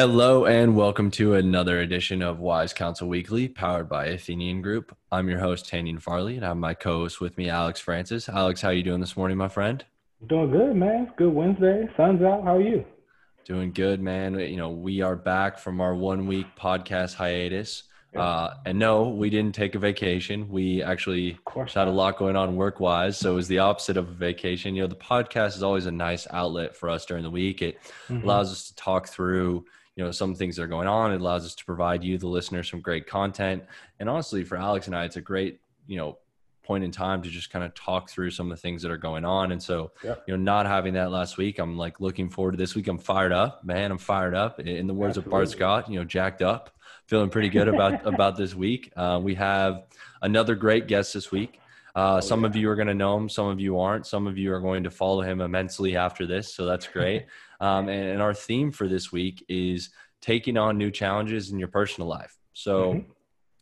Hello and welcome to another edition of Wise Counsel Weekly, powered by Athenian Group. I'm your host, Tanyan Farley, and I have my co-host with me, Alex Francis. Alex, how are you doing this morning, my friend? Doing good, man. good Wednesday. Sun's out. How are you? Doing good, man. You know, we are back from our one week podcast hiatus. Uh, and no, we didn't take a vacation. We actually had a lot going on work wise. So it was the opposite of a vacation. You know, the podcast is always a nice outlet for us during the week. It mm-hmm. allows us to talk through, you know, some things that are going on. It allows us to provide you, the listener, some great content. And honestly, for Alex and I, it's a great, you know, point in time to just kind of talk through some of the things that are going on. And so, you know, not having that last week, I'm like looking forward to this week. I'm fired up, man. I'm fired up. In the words Absolutely. of Bart Scott, you know, jacked up. Feeling pretty good about about this week. Uh, we have another great guest this week. Uh, oh, some yeah. of you are going to know him, some of you aren't. Some of you are going to follow him immensely after this, so that's great. Um, and, and, our theme for this week is taking on new challenges in your personal life. So mm-hmm.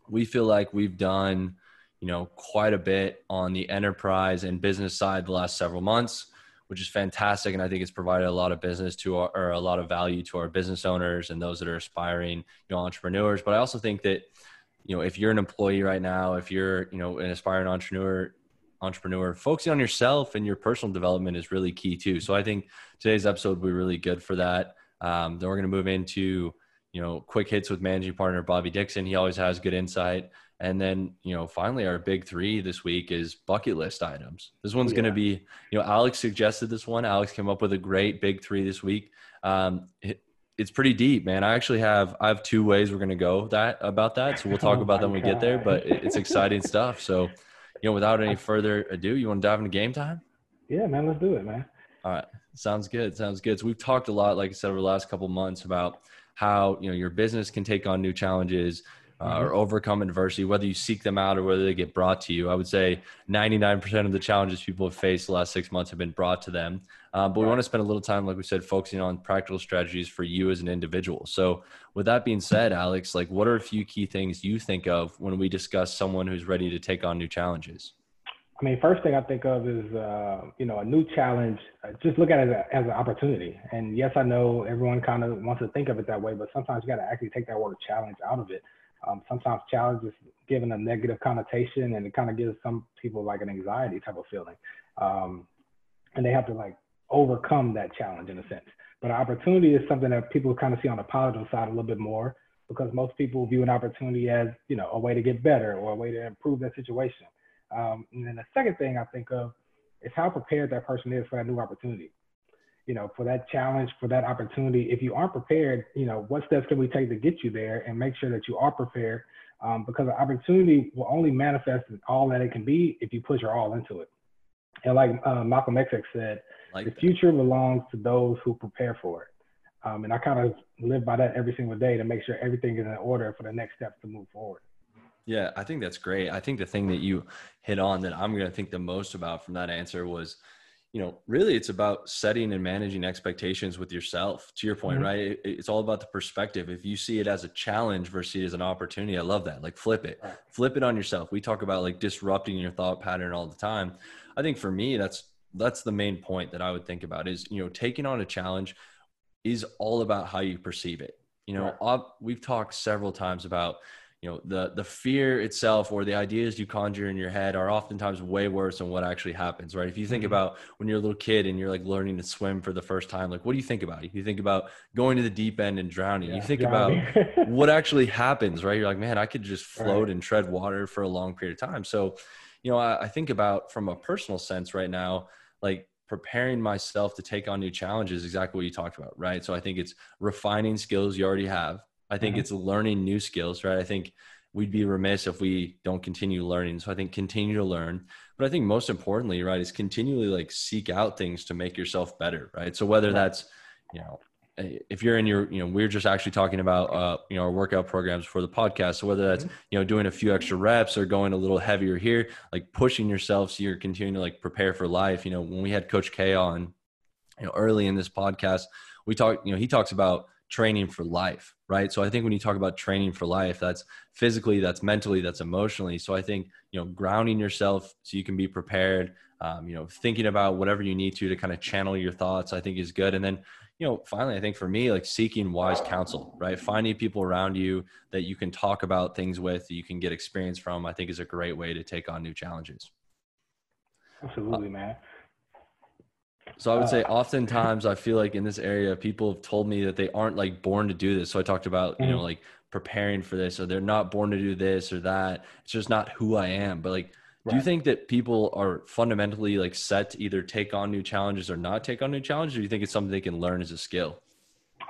we feel like we've done you know, quite a bit on the enterprise and business side the last several months, which is fantastic. And I think it's provided a lot of business to our, or a lot of value to our business owners and those that are aspiring, you know, entrepreneurs. But I also think that, you know, if you're an employee right now, if you're, you know, an aspiring entrepreneur, entrepreneur, focusing on yourself and your personal development is really key too. So I think today's episode will be really good for that. Um, then we're going to move into, you know, quick hits with managing partner Bobby Dixon. He always has good insight. And then, you know, finally, our big three this week is bucket list items. This one's yeah. going to be, you know, Alex suggested this one. Alex came up with a great big three this week. Um, it, it's pretty deep, man. I actually have I have two ways we're going to go that about that. So we'll talk oh about them when we get there. But it, it's exciting stuff. So, you know, without any further ado, you want to dive into game time? Yeah, man. Let's do it, man. All right, sounds good. Sounds good. So we've talked a lot, like I said, over the last couple months about how you know your business can take on new challenges uh, mm-hmm. or overcome adversity, whether you seek them out or whether they get brought to you. I would say 99% of the challenges people have faced the last six months have been brought to them. Uh, but we want to spend a little time, like we said, focusing on practical strategies for you as an individual. So, with that being said, Alex, like what are a few key things you think of when we discuss someone who's ready to take on new challenges? I mean, first thing I think of is, uh, you know, a new challenge. Uh, just look at it as, a, as, an opportunity. And yes, I know everyone kind of wants to think of it that way, but sometimes you got to actually take that word challenge out of it. Um, sometimes challenge is given a negative connotation and it kind of gives some people like an anxiety type of feeling. Um, and they have to like overcome that challenge in a sense. But opportunity is something that people kind of see on the positive side a little bit more because most people view an opportunity as, you know, a way to get better or a way to improve their situation. Um, and then the second thing I think of is how prepared that person is for that new opportunity you know, for that challenge, for that opportunity. If you aren't prepared, you know, what steps can we take to get you there and make sure that you are prepared? Um, because the opportunity will only manifest all that it can be if you put your all into it. And like uh, Malcolm X said, like the that. future belongs to those who prepare for it. Um, and I kind of live by that every single day to make sure everything is in order for the next steps to move forward. Yeah, I think that's great. I think the thing that you hit on that I'm going to think the most about from that answer was – you know, really it's about setting and managing expectations with yourself. To your point, mm-hmm. right? It, it's all about the perspective. If you see it as a challenge versus it as an opportunity, I love that. Like flip it, right. flip it on yourself. We talk about like disrupting your thought pattern all the time. I think for me, that's that's the main point that I would think about is you know taking on a challenge is all about how you perceive it. You know, right. we've talked several times about you know the the fear itself or the ideas you conjure in your head are oftentimes way worse than what actually happens right if you think mm-hmm. about when you're a little kid and you're like learning to swim for the first time like what do you think about you think about going to the deep end and drowning yeah, you think drowning. about what actually happens right you're like man i could just float right. and tread water for a long period of time so you know I, I think about from a personal sense right now like preparing myself to take on new challenges exactly what you talked about right so i think it's refining skills you already have I think mm-hmm. it's learning new skills, right? I think we'd be remiss if we don't continue learning. So I think continue to learn. But I think most importantly, right, is continually like seek out things to make yourself better, right? So whether that's, you know, if you're in your, you know, we're just actually talking about, uh, you know, our workout programs for the podcast. So whether that's, mm-hmm. you know, doing a few extra reps or going a little heavier here, like pushing yourself so you're continuing to like prepare for life. You know, when we had Coach K on, you know, early in this podcast, we talked, you know, he talks about training for life, right? So I think when you talk about training for life, that's physically, that's mentally, that's emotionally. So I think, you know, grounding yourself so you can be prepared, um, you know, thinking about whatever you need to to kind of channel your thoughts, I think is good. And then, you know, finally, I think for me, like seeking wise counsel, right? Finding people around you that you can talk about things with, that you can get experience from, I think is a great way to take on new challenges. Absolutely, man. So I would say uh, oftentimes I feel like in this area, people have told me that they aren't like born to do this. So I talked about, you know, mm-hmm. like preparing for this or they're not born to do this or that. It's just not who I am. But like, do you think that people are fundamentally like set to either take on new challenges or not take on new challenges? Or do you think it's something they can learn as a skill?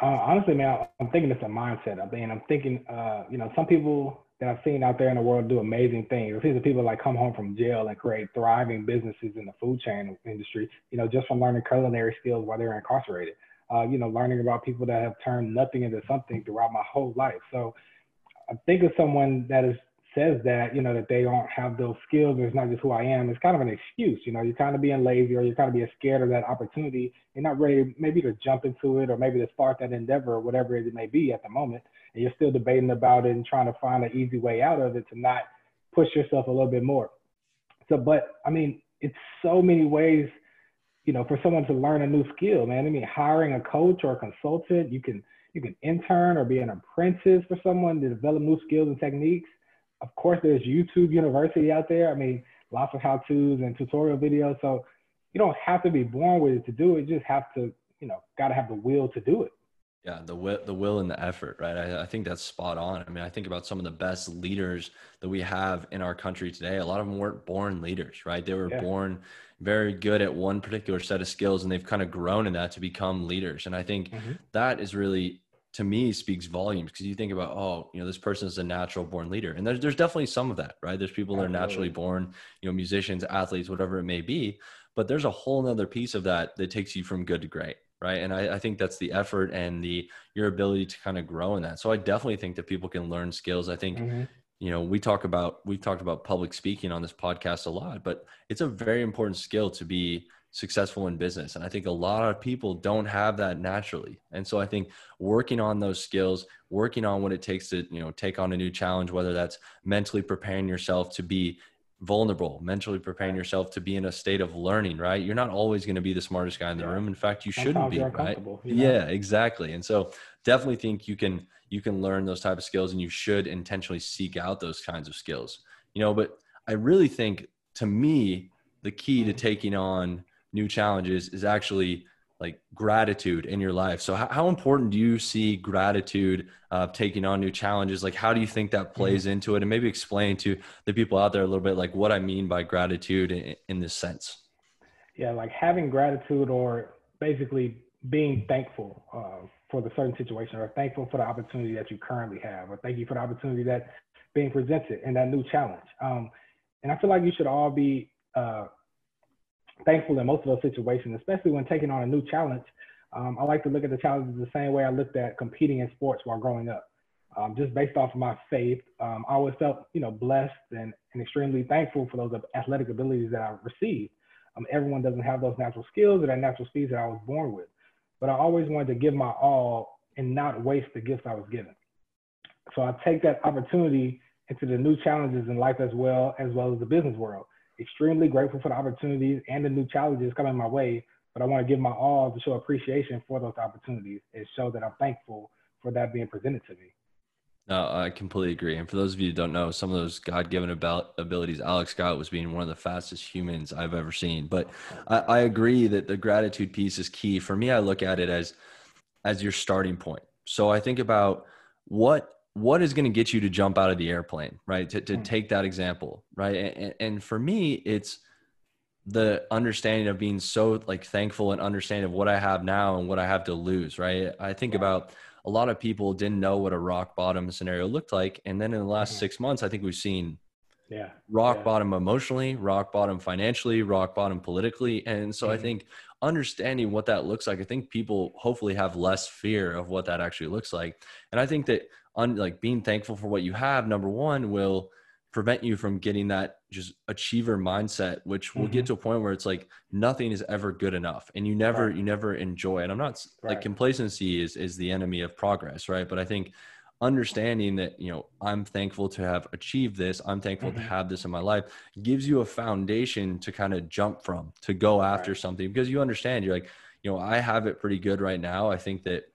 Uh, honestly, man, I'm thinking it's a mindset. I mean, I'm thinking, uh, you know, some people that I've seen out there in the world do amazing things. I've seen the people like come home from jail and create thriving businesses in the food chain industry, you know, just from learning culinary skills while they're incarcerated. Uh, you know, learning about people that have turned nothing into something throughout my whole life. So I think of someone that is says that, you know, that they don't have those skills it's not just who I am, it's kind of an excuse. You know, you're kind of being lazy or you're kind of being scared of that opportunity. You're not ready maybe to jump into it or maybe to start that endeavor or whatever it may be at the moment. And you're still debating about it and trying to find an easy way out of it to not push yourself a little bit more. So, but I mean, it's so many ways, you know, for someone to learn a new skill, man. I mean, hiring a coach or a consultant, you can you can intern or be an apprentice for someone to develop new skills and techniques of course, there's YouTube University out there. I mean, lots of how-tos and tutorial videos. So you don't have to be born with it to do it. You just have to, you know, got to have the will to do it. Yeah, the will, the will and the effort, right? I, I, think that's spot on. I mean, I think about some of the best leaders that we have in our country today. A lot of them weren't born leaders, right? They were yeah. born very good at one particular set of skills, and they've kind of grown in that to become leaders. And I think mm-hmm. that is really to me speaks volumes because you think about oh you know this person is a natural born leader and there's, there's definitely some of that right there's people that are naturally born you know musicians athletes whatever it may be but there's a whole nother piece of that that takes you from good to great right and I, I think that's the effort and the your ability to kind of grow in that so i definitely think that people can learn skills i think mm-hmm. you know we talk about we've talked about public speaking on this podcast a lot but it's a very important skill to be successful in business. And I think a lot of people don't have that naturally. And so I think working on those skills, working on what it takes to, you know, take on a new challenge, whether that's mentally preparing yourself to be vulnerable, mentally preparing yourself to be in a state of learning, right? You're not always going to be the smartest guy in the yeah. room. In fact, you shouldn't be, right? You know? Yeah, exactly. And so definitely think you can you can learn those type of skills and you should intentionally seek out those kinds of skills. You know, but I really think to me the key to mm-hmm. taking on new challenges is actually like gratitude in your life. So how, how important do you see gratitude uh, taking on new challenges? Like how do you think that plays mm-hmm. into it? And maybe explain to the people out there a little bit like what I mean by gratitude in, in this sense. Yeah, like having gratitude or basically being thankful uh, for the certain situation or thankful for the opportunity that you currently have or thank you for the opportunity that's being presented and that new challenge. Um, and I feel like you should all be uh, thankful in most of those situations, especially when taking on a new challenge. Um, I like to look at the challenges the same way I looked at competing in sports while growing up. Um, just based off of my faith, um, I always felt, you know, blessed and, and, extremely thankful for those athletic abilities that I received. Um, everyone doesn't have those natural skills or that natural speeds that I was born with, but I always wanted to give my all and not waste the gifts I was given. So I take that opportunity into the new challenges in life as well, as well as the business world extremely grateful for the opportunities and the new challenges coming my way. But I want to give my all to show appreciation for those opportunities and show that I'm thankful for that being presented to me. No, I completely agree. And for those of you who don't know, some of those God-given abilities, Alex Scott was being one of the fastest humans I've ever seen. But I, I agree that the gratitude piece is key. For me, I look at it as as your starting point. So I think about what what is going to get you to jump out of the airplane right to, to mm. take that example right and, and, for me it's the understanding of being so like thankful and understanding of what i have now and what i have to lose right i think about a lot of people didn't know what a rock bottom scenario looked like and then in the last mm-hmm. six months i think we've seen yeah rock yeah. bottom emotionally rock bottom financially rock bottom politically and so mm-hmm. i think understanding what that looks like i think people hopefully have less fear of what that actually looks like and i think that un, like being thankful for what you have number one will prevent you from getting that just achiever mindset which will mm-hmm. get to a point where it's like nothing is ever good enough and you never right. you never enjoy and i'm not right. like complacency is is the enemy of progress right but i think understanding that you know i'm thankful to have achieved this i'm thankful mm-hmm. to have this in my life gives you a foundation to kind of jump from to go after right. something because you understand you're like you know i have it pretty good right now i think that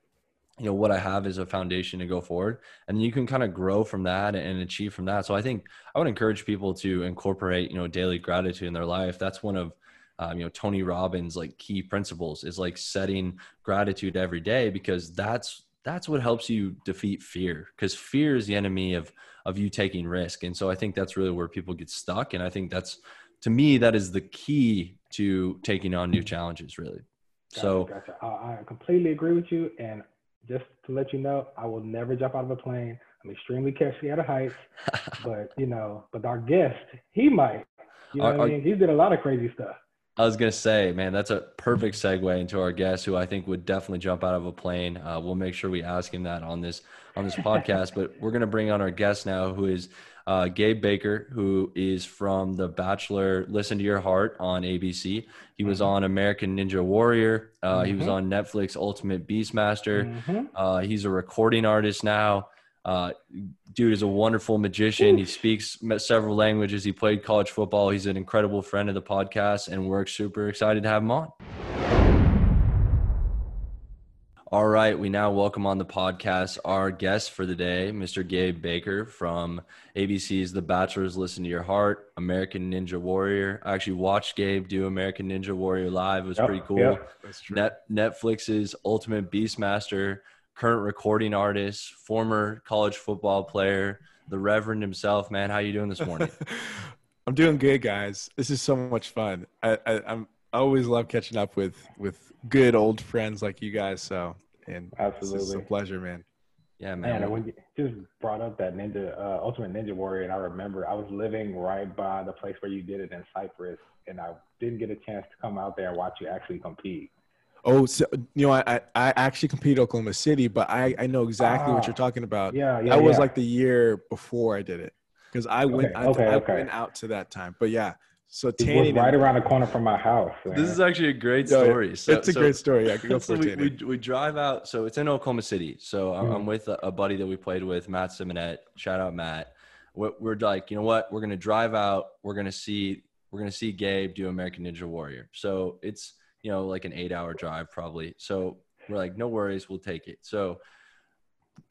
you know what i have is a foundation to go forward and you can kind of grow from that and achieve from that. So i think i would encourage people to incorporate you know daily gratitude in their life. That's one of um, you know tony robbins like key principles is like setting gratitude every day because that's that's what helps you defeat fear because fear is the enemy of of you taking risk. And so i think that's really where people get stuck and i think that's to me that is the key to taking on new challenges really. Gotcha, so gotcha. I, I completely agree with you and just to let you know i will never jump out of a plane i'm extremely careful at heights but you know but our guest he might you know our, what i mean he did a lot of crazy stuff I was gonna say, man, that's a perfect segue into our guest, who I think would definitely jump out of a plane. Uh, we'll make sure we ask him that on this on this podcast. but we're gonna bring on our guest now, who is uh, Gabe Baker, who is from The Bachelor. Listen to Your Heart on ABC. He was mm-hmm. on American Ninja Warrior. Uh, mm-hmm. He was mm-hmm. on Netflix Ultimate Beastmaster. Mm-hmm. Uh, he's a recording artist now. Uh, dude is a wonderful magician. He speaks several languages. He played college football. He's an incredible friend of the podcast, and we're super excited to have him on. All right, we now welcome on the podcast our guest for the day, Mr. Gabe Baker from ABC's The Bachelor's Listen to Your Heart, American Ninja Warrior. I actually watched Gabe do American Ninja Warrior live. It was yep, pretty cool. Yep, Net, Netflix's Ultimate Beastmaster current recording artist, former college football player, the Reverend himself. Man, how you doing this morning? I'm doing good, guys. This is so much fun. I, I, I'm I always love catching up with with good old friends like you guys. So, and absolutely, it's a pleasure, man. Yeah, man. man when you just brought up that Ninja uh, Ultimate Ninja Warrior, and I remember I was living right by the place where you did it in Cypress, and I didn't get a chance to come out there and watch you actually compete. Oh, so you know, I I actually competed Oklahoma City, but I I know exactly what you're ah. talking about. Yeah, yeah. That was yeah. like the year before I did it because I went okay, I, okay, I okay. went out to that time. But yeah, so Tanny was right around the corner from my house. Man. This is actually a great story. So, it's a so, great story. I could go for so we, we, we, drive out. So it's in Oklahoma City. So mm-hmm. I'm with a, a, buddy that we played with, Matt Simonette. Shout out Matt. We're, we're like, you know what? We're gonna drive out. We're gonna see. We're gonna see Gabe do American Ninja Warrior. So it's you know, like an eight hour drive probably. So we're like, no worries, we'll take it. So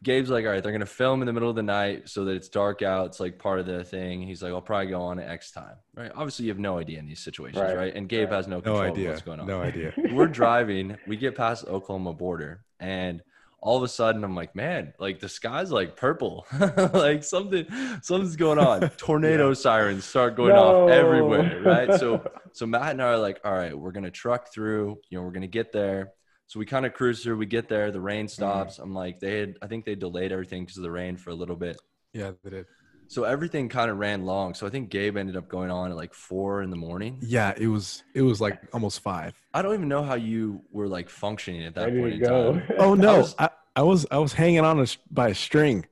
Gabe's like, all right, they're gonna film in the middle of the night so that it's dark out. It's like part of the thing. He's like, I'll probably go on at X time. Right. Obviously, you have no idea in these situations, right? right? And Gabe right. has no control no idea. what's going on. No idea. We're driving, we get past the Oklahoma border, and all of a sudden I'm like, man, like the sky's like purple. like something something's going on. Tornado yeah. sirens start going no. off everywhere, right? So so Matt and I are like, all right, we're gonna truck through, you know, we're gonna get there. So we kind of cruise through, we get there, the rain mm-hmm. stops. Mm. I'm like, they had I think they delayed everything because of the rain for a little bit. Yeah, they did. So everything kind of ran long. So I think Gabe ended up going on at like four in the morning. Yeah, it was it was like almost five. I don't even know how you were like functioning at that Ready point in go. time. Oh no, I was, I, I was I was hanging on a, by a string.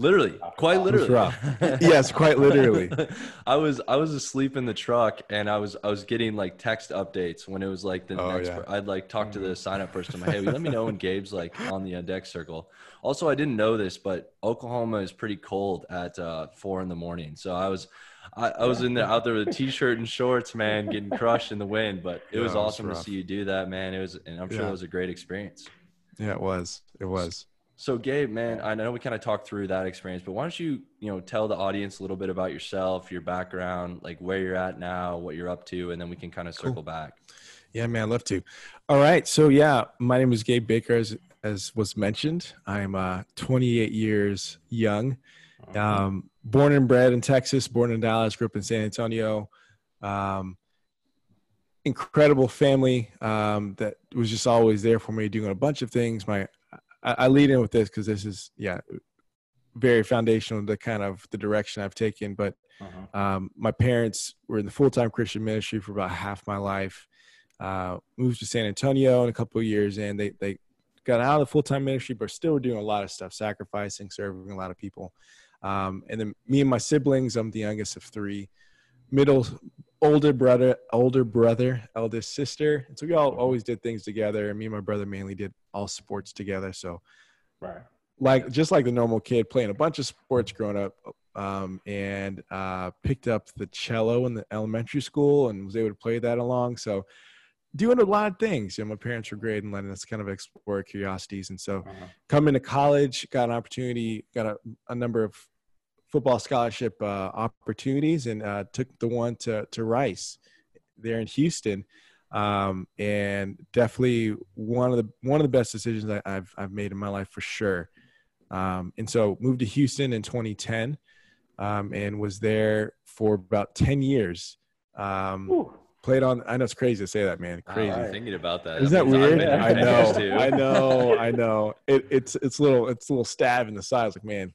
Literally, quite literally. yes, quite literally. I was I was asleep in the truck and I was I was getting like text updates when it was like the oh, next. Yeah. I'd like talk to the mm-hmm. sign up person. Like, hey, let me know when Gabe's like on the deck circle. Also, I didn't know this, but Oklahoma is pretty cold at uh, four in the morning. So I was I, I was in there out there with a t-shirt and shorts, man, getting crushed in the wind. But it was awesome to see you do that, man. It was, and I'm sure yeah. it was a great experience. Yeah, it was. It was. So Gabe, man, I know we kind of talked through that experience, but why don't you, you know, tell the audience a little bit about yourself, your background, like where you're at now, what you're up to, and then we can kind of circle cool. back. Yeah, man, I'd love to. All right. So yeah, my name is Gabe Baker, as as was mentioned. I'm uh 28 years young. Um, born and bred in Texas, born in Dallas, grew up in San Antonio. Um, incredible family um, that was just always there for me, doing a bunch of things. My I, I lead in with this because this is yeah very foundational to kind of the direction I've taken. But uh-huh. um, my parents were in the full time Christian ministry for about half my life. Uh, moved to San Antonio in a couple of years, and they they got out of the full time ministry, but still were doing a lot of stuff, sacrificing, serving a lot of people. Um, and then me and my siblings, I'm the youngest of three. Middle, older brother, older brother, eldest sister. And so we all always did things together. And me and my brother mainly did all sports together. So, right, like just like the normal kid, playing a bunch of sports growing up, um, and uh, picked up the cello in the elementary school and was able to play that along. So doing a lot of things. You know, my parents were great and letting us kind of explore curiosities. And so uh-huh. coming to college, got an opportunity, got a, a number of football scholarship uh, opportunities and uh, took the one to, to Rice there in Houston. Um, and definitely one of the, one of the best decisions I, have I've made in my life for sure. Um, and so moved to Houston in 2010 um, and was there for about 10 years. Um, played on. I know it's crazy to say that, man. Crazy. I'm thinking about that. Isn't that weird? I know. I know. I know. It, it's it's little it's a little stab in the side. like, man, yeah.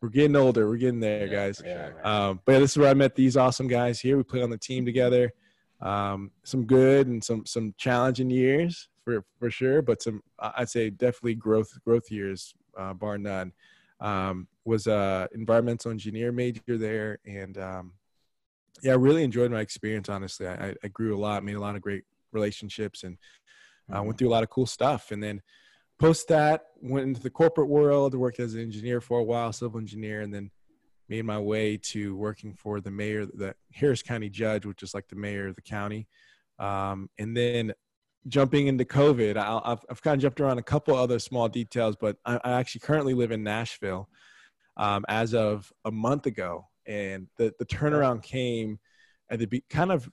We're getting older. We're getting there, yeah, guys. Sure. Um, but yeah, this is where I met these awesome guys here. We played on the team together. Um, some good and some some challenging years for for sure, but some I'd say definitely growth growth years, uh, bar none. Um, was a environmental engineer major there, and um, yeah, I really enjoyed my experience. Honestly, I, I grew a lot, made a lot of great relationships, and uh, mm-hmm. went through a lot of cool stuff. And then post that, went into the corporate world, worked as an engineer for a while, civil engineer, and then made my way to working for the mayor, the Harris County judge, which is like the mayor of the county. Um, and then jumping into COVID, i have I've kind of jumped around a couple other small details, but I, I actually currently live in Nashville um, as of a month ago and the the turnaround came at the be, kind of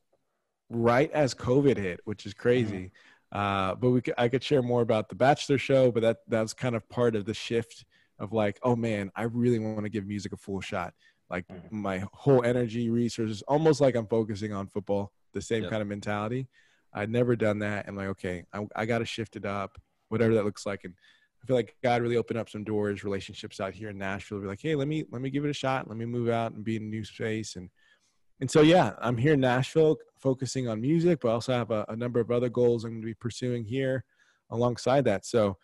right as COVID hit, which is crazy. Mm-hmm. Uh, but we could, I could share more about the Bachelor show, but that that was kind of part of the shift of like, oh man, I really want to give music a full shot. Like mm-hmm. my whole energy, resources, almost like I'm focusing on football, the same yep. kind of mentality. I'd never done that. And like, okay, I, I got to shift it up, whatever that looks like. And I feel like God really opened up some doors, relationships out here in Nashville. Be like, hey, let me let me give it a shot. Let me move out and be in a new space. And and so yeah, I'm here in Nashville, focusing on music, but I also have a, a number of other goals I'm going to be pursuing here alongside that. So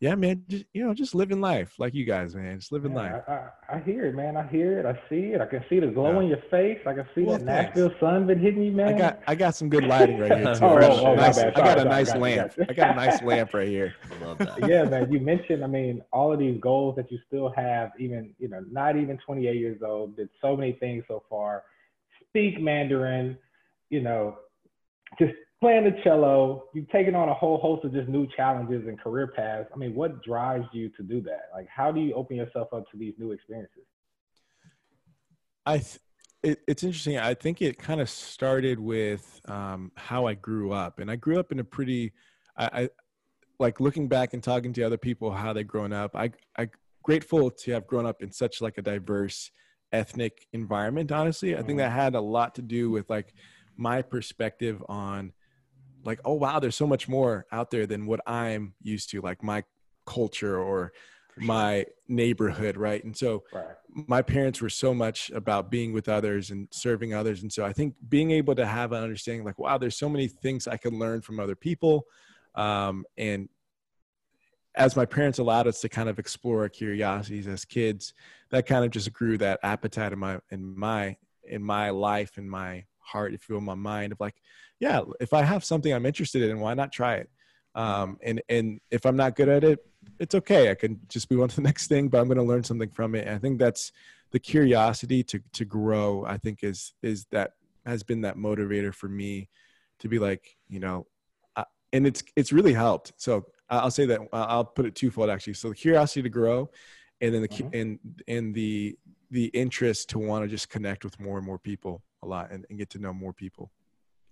yeah, man, just, you know, just living life like you guys, man. Just living yeah, life. I, I, I, hear it, man. I hear it. I see it. I can see the glow yeah. on your face. I can see well, that thanks. Nashville sun been hitting you, man. I got I got some good lighting right here too. oh, oh, oh nice, I got a nice got lamp. I got a nice lamp right here. I love that. Yeah, man. You mentioned, I mean, all of these goals that you still have, even you know, not even 28 years old, did so many things so far. Speak Mandarin, you know, just playing the cello, you've taken on a whole host of just new challenges and career paths. I mean, what drives you to do that? Like, how do you open yourself up to these new experiences? I, th- it, it's interesting. I think it kind of started with um, how I grew up, and I grew up in a pretty, I, I like looking back and talking to other people how they grown up. I, I grateful to have grown up in such like a diverse ethnic environment. Honestly, I think that had a lot to do with like my perspective on like oh wow there's so much more out there than what i'm used to like my culture or sure. my neighborhood right and so right. my parents were so much about being with others and serving others and so i think being able to have an understanding like wow there's so many things i can learn from other people um, and as my parents allowed us to kind of explore our curiosities as kids that kind of just grew that appetite in my in my in my life in my heart if you will my mind of like yeah, if I have something I'm interested in, why not try it? Um, and and if I'm not good at it, it's okay. I can just move on to the next thing, but I'm going to learn something from it. And I think that's the curiosity to to grow. I think is is that has been that motivator for me to be like, you know, and it's it's really helped. So I'll say that I'll put it twofold actually. So the curiosity to grow, and then the mm-hmm. and and the the interest to want to just connect with more and more people a lot and, and get to know more people.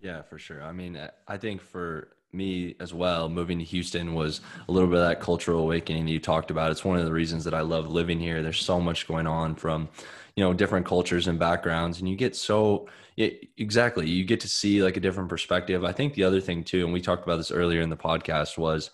Yeah, for sure. I mean, I think for me as well, moving to Houston was a little bit of that cultural awakening you talked about. It's one of the reasons that I love living here. There's so much going on from, you know, different cultures and backgrounds, and you get so it, exactly you get to see like a different perspective. I think the other thing too, and we talked about this earlier in the podcast, was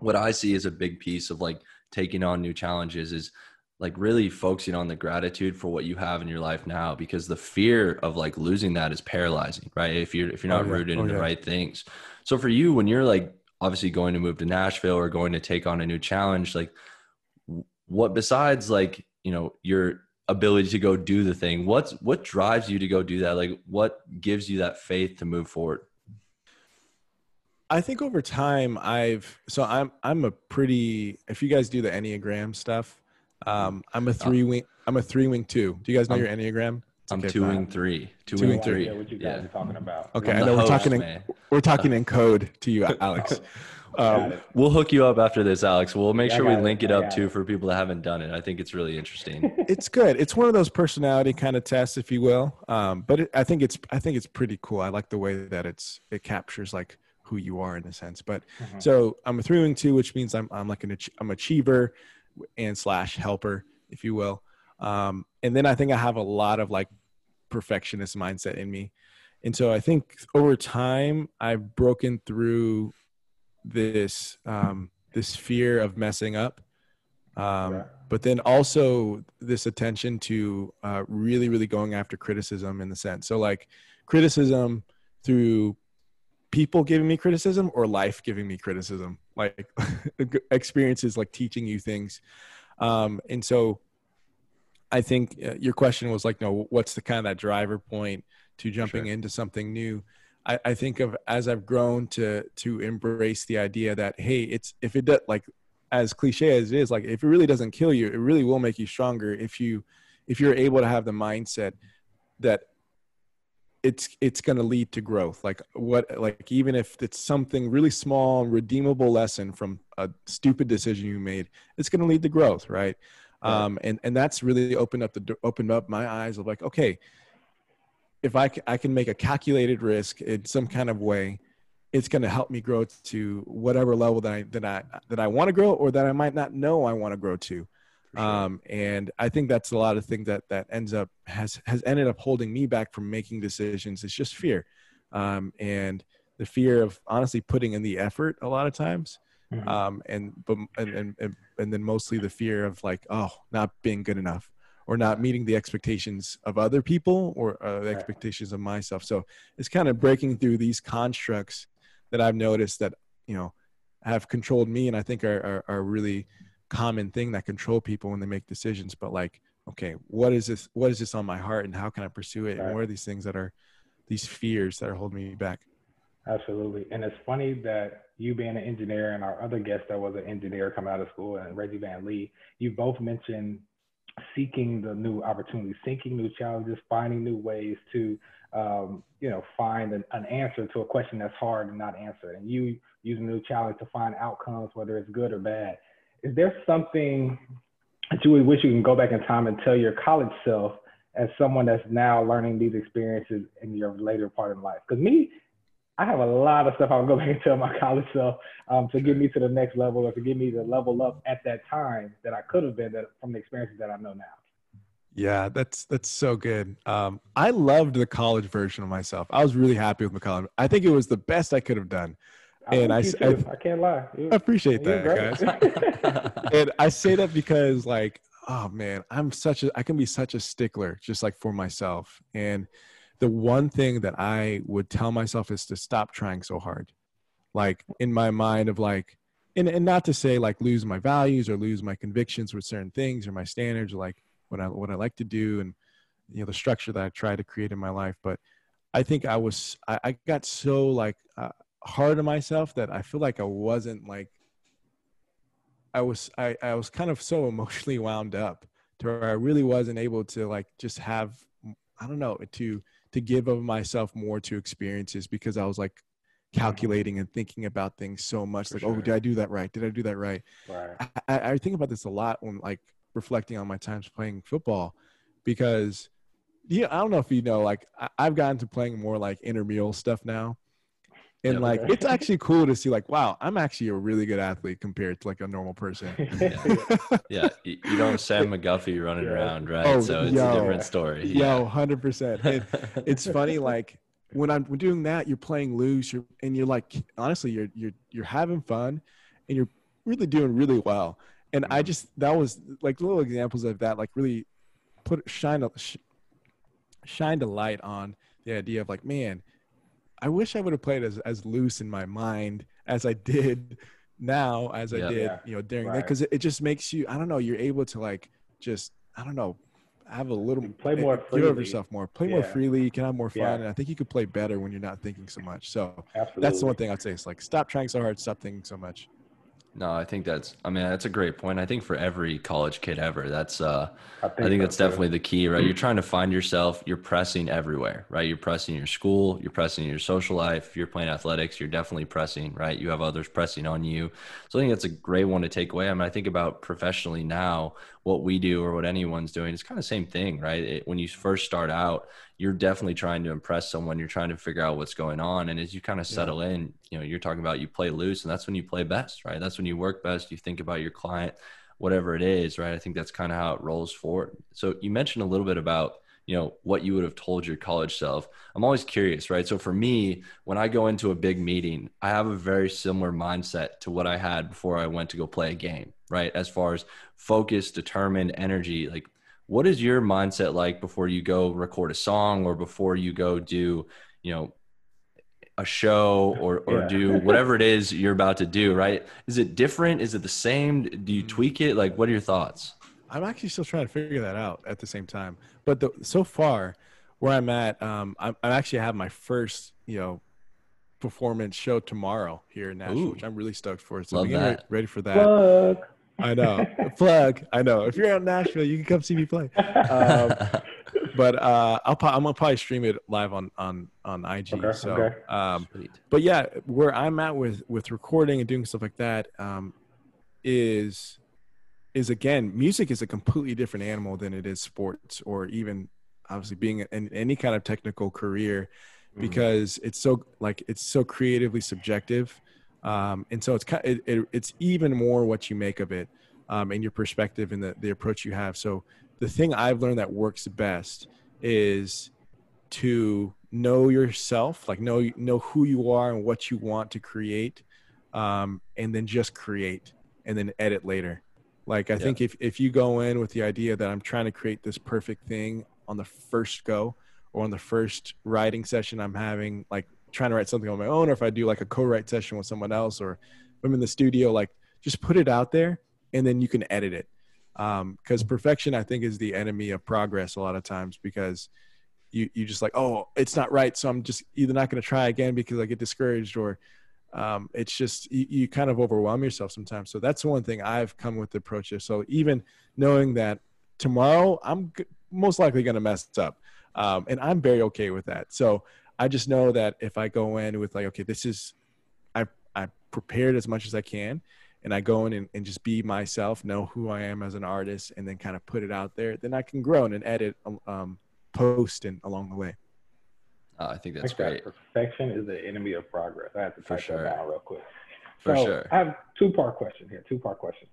what I see as a big piece of like taking on new challenges is like really focusing on the gratitude for what you have in your life now because the fear of like losing that is paralyzing right if you're if you're not oh, yeah. rooted oh, in the yeah. right things so for you when you're like obviously going to move to nashville or going to take on a new challenge like what besides like you know your ability to go do the thing. What's what drives you to go do that? Like what gives you that faith to move forward? I think over time I've so I'm I'm a pretty if you guys do the Enneagram stuff, um, I'm a three wing I'm a three wing two. Do you guys know I'm- your Enneagram? It's I'm okay, two fine. wing three. Two Two wing wing three. Yeah, what you guys Yeah. are talking about. Okay, I'm I know we're host, talking in we're talking in code to you, Alex. Um. We'll hook you up after this, Alex. We'll make Yeah, sure we it. link it I up too it. for people that haven't done it. I think it's really interesting. it's good. It's one of those personality kind of tests, if you will. Um, but it, I think it's I think it's pretty cool. I like the way that it's it captures like who you are in a sense. But Mhm. so I'm a three wing two, which means I'm I'm like an ach- I'm achiever and slash helper, if you will. Um, and then I think I have a lot of like perfectionist mindset in me, and so I think over time I've broken through this um, this fear of messing up. Um, Right. but then also this attention to uh, really really going after criticism in the sense so like criticism through people giving me criticism or life giving me criticism like experiences like teaching you things um, and so i think uh, your question was like no what's the kind of that driver point to jumping Sure. into something new I, I think of as i've grown to to embrace the idea that hey it's if it does like as cliche as it is like if it really doesn't kill you it really will make you stronger if you if you're able to have the mindset that it's it's going to lead to growth. Like what like even if it's something really small redeemable lesson from a stupid decision you made it's going to lead to growth right? Um and and that's really opened up the opened up my eyes of like okay if I, I can make a calculated risk in some kind of way it's going to help me grow to whatever level that i that i that i want to grow or that i might not know i want to grow to sure. um, and I think that's a lot of things that that ends up has has ended up holding me back from making decisions. It's just fear, um, and the fear of honestly putting in the effort a lot of times, Mhm. um, and but and, and and and then mostly the fear of like oh not being good enough or not meeting the expectations of other people or uh, the expectations of myself. So it's kind of breaking through these constructs that I've noticed that you know have controlled me, and I think are are, are really common thing that control people when they make decisions but like okay what is this what is this on my heart and how can i pursue it and what are these things that are these fears that are holding me back Absolutely. And it's funny that you being an engineer and our other guest that was an engineer coming out of school and Reggie Van Lee, you both mentioned seeking the new opportunities, seeking new challenges, finding new ways to, um, you know, find an, an answer to a question that's hard and not answered. And you using a new challenge to find outcomes, whether it's good or bad. Is there something that you would wish you can go back in time and tell your college self as someone that's now learning these experiences in your later part in life? Because me, I have a lot of stuff I'll go back and tell my college self um, to get me to the next level or to get me to level up at that time that I could have been that, from the experiences that I know now. yeah that's that's so good. Um i loved the college version of myself. I was really happy with my college. I think it was the best i could have done And I, I think s- you I- can't lie. You, i appreciate that guys. And i say that because like oh man i'm such a i can be such a stickler just like for myself. And the one thing that i would tell myself is to stop trying so hard. Like in my mind of like and, and not to say like lose my values or lose my convictions with certain things or my standards or like what i what i like to do and you know the structure that i try to create in my life. But i think i was i, I got so like uh, hard on myself that i feel like i wasn't like I was I, I was kind of so emotionally wound up to where I really wasn't able to like just have I don't know to to give of myself more to experiences because I was like calculating and thinking about things so much For like sure. oh did I do that right did I do that right right. I, I think about this a lot when like reflecting on my times playing football because yeah I don't know if you know like I, I've gotten to playing more like intramural stuff now and Yeah. like Okay. it's actually cool to see like wow i'm actually a really good athlete compared to like a normal person yeah, you, you don't have Sam McGuffie running Yeah. around, right? Oh, so it's yo. a different story. yo 100% and it's funny like when i'm doing that you're playing loose you're and you're like honestly you're you're you're having fun and you're really doing really well and i Mhm. just that was like little examples of that like really put shine a sh- shined a light on the idea of like man i wish i would have played as as loose in my mind as i did now as i did Yeah. you know during that because it, it just makes you i don't know you're able to like just i don't know have a little play more eh, freely. give yourself more, play yeah. more freely. You can have more fun, yeah. and I think you could play better when you're not thinking so much. So Absolutely. that's the one thing I'd say. It's like stop trying so hard, stop thinking so much. No, I think that's. I mean, that's a great point. I think for every college kid ever, that's. uh I think, I think that's, definitely the key, right? You're trying to find yourself. You're pressing everywhere, right? You're pressing your school. You're pressing your social life. You're playing athletics, you're definitely pressing, right? You have others pressing on you. So I think that's a great one to take away. I mean, I think about professionally now, what we do or what anyone's doing. It's kind of the same thing, right? It, when you first start out, you're definitely trying to impress someone. You're trying to figure out what's going on. And as you kind of settle yeah. in, you know, you're talking about you play loose and that's when you play best, right? That's when you work best. You think about your client, whatever it is, right? I think that's kind of how it rolls forward. So you mentioned a little bit about, you know, what you would have told your college self. I'm always curious, right? So for me, when I go into a big meeting, I have a very similar mindset to what I had before I went to go play a game, right? As far as focus, determined, energy, like what is your mindset like before you go record a song or before you go do you know a show or or yeah. do whatever it is you're about to do right? Is it different? Is it the same? Do you tweak it? Like what are your thoughts? I'm actually still trying to figure that out at the same time. But the, so far where i'm at um i i actually have my first you know performance show tomorrow here in nashville Ooh. which i'm really stoked for. So Love I'm that. ready for that I know. Plug. I know. If you're out in Nashville, you can come see me play. Um, but uh, I'll I'm gonna probably stream it live on on on IG. Okay, so, okay. Um, but yeah, where I'm at with with recording and doing stuff like that um, is is again, music is a completely different animal than it is sports or even obviously being in any kind of technical career mm-hmm. because mm-hmm. it's so like it's so creatively subjective um, and so it's it, it, it's even more what you make of it um, and your perspective and the, the approach you have so the thing i've learned that works best is to know yourself like know know who you are and what you want to create um, and then just create and then edit later like i yeah. think if, if you go in with the idea that i'm trying to create this perfect thing on the first go or on the first writing session i'm having like trying to write something on my own or if I do like a co-write session with someone else or I'm in the studio, like just put it out there and then you can edit it. Um, cause perfection, I think is the enemy of progress a lot of times because you, you just like, oh, it's not right. So I'm just either not going to try again because I get discouraged or um, it's just, you, you, kind of overwhelm yourself sometimes. So that's one thing I've come with the approach. So even knowing that tomorrow I'm g- most likely going to mess up. Um, and I'm very okay with that. So I just know that if I go in with like, okay, this is, I I prepared as much as I can, and I go in and, and just be myself, know who I am as an artist, and then kind of put it out there, then I can grow and edit, um, post, and along the way. Uh, I think that's great. That perfection is the enemy of progress. I have to type sure. that down real quick. For so sure. I have two part question here. Two part question.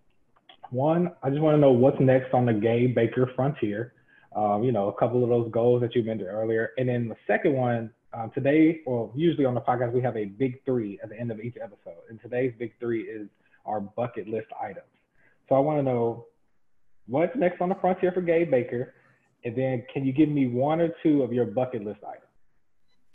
One, I just want to know what's next on the Gabe Baker frontier. Um, you know, a couple of those goals that you mentioned earlier, and then the second one, um, today, well, usually on the podcast, we have a big three at the end of each episode. And today's big three is our bucket list items. So I want to know what's next on the frontier for Gabe Baker? And then can you give me one or two of your bucket list items?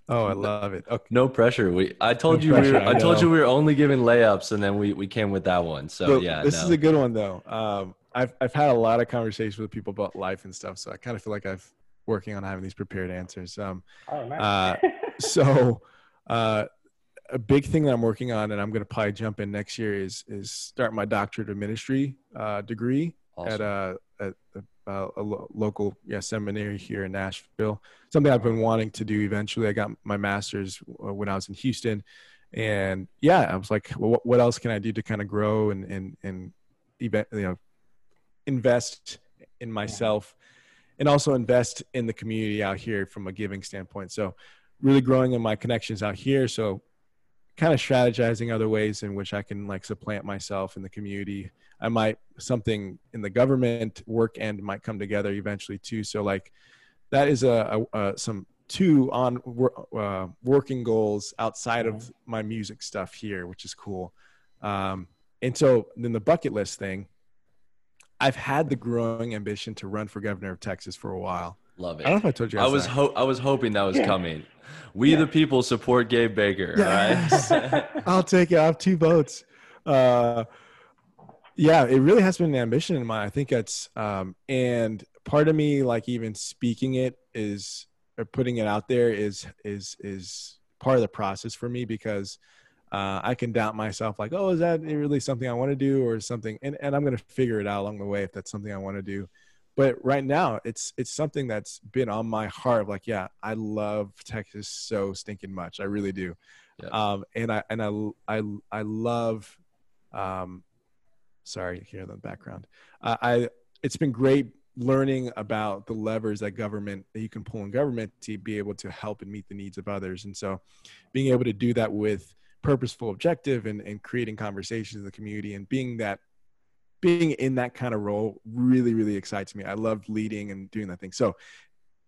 Oh, I love it. Okay. No pressure. We I told no you pressure, we were, I, I told you we were only giving layups and then we, we came with that one. So yeah. This no. is a good one though. Um I've I've had a lot of conversations with people about life and stuff. So I kind of feel like I've working on having these prepared answers. Um, oh, nice. uh, so uh, a big thing that I'm working on, and I'm going to probably jump in next year, is is start my doctorate of ministry uh, degree awesome. at a, at a, a, local yeah, seminary here in Nashville. Something I've been wanting to do. Eventually, I got my master's uh, when I was in Houston, and yeah, I was like, well, what, what else can I do to kind of grow and and and event, you know, invest in myself and also invest in the community out here from a giving standpoint. So really growing in my connections out here. So kind of strategizing other ways in which I can like supplant myself in the community. I might something in the government work and might come together eventually too. So like that is a, a, a some two on uh, working goals outside of my music stuff here, which is cool. Um, and so then the bucket list thing, I've had the growing ambition to run for governor of Texas for a while. Love it. I don't know if I told you. I was ho- I was hoping that was yeah. coming. We yeah. the people support Gabe Baker. Yes. Right? I'll take it. I have two votes. Uh, Yeah, it really has been an ambition in mine. I think it's um, and part of me like even speaking it is or putting it out there is is is part of the process for me because uh, I can doubt myself like, oh, is that really something I want to do or something? And, and I'm going to figure it out along the way if that's something I want to do. But right now, it's it's something that's been on my heart. Like, yeah, I love Texas so stinking much. I really do. Yeah. Um, and I and I I I love. Um, sorry, hear the background. Uh, I it's been great learning about the levers that government that you can pull in government to be able to help and meet the needs of others and so being able to do that with purposeful objective and, and creating conversations in the community and being that being in that kind of role really really excites me. I love leading and doing that thing. So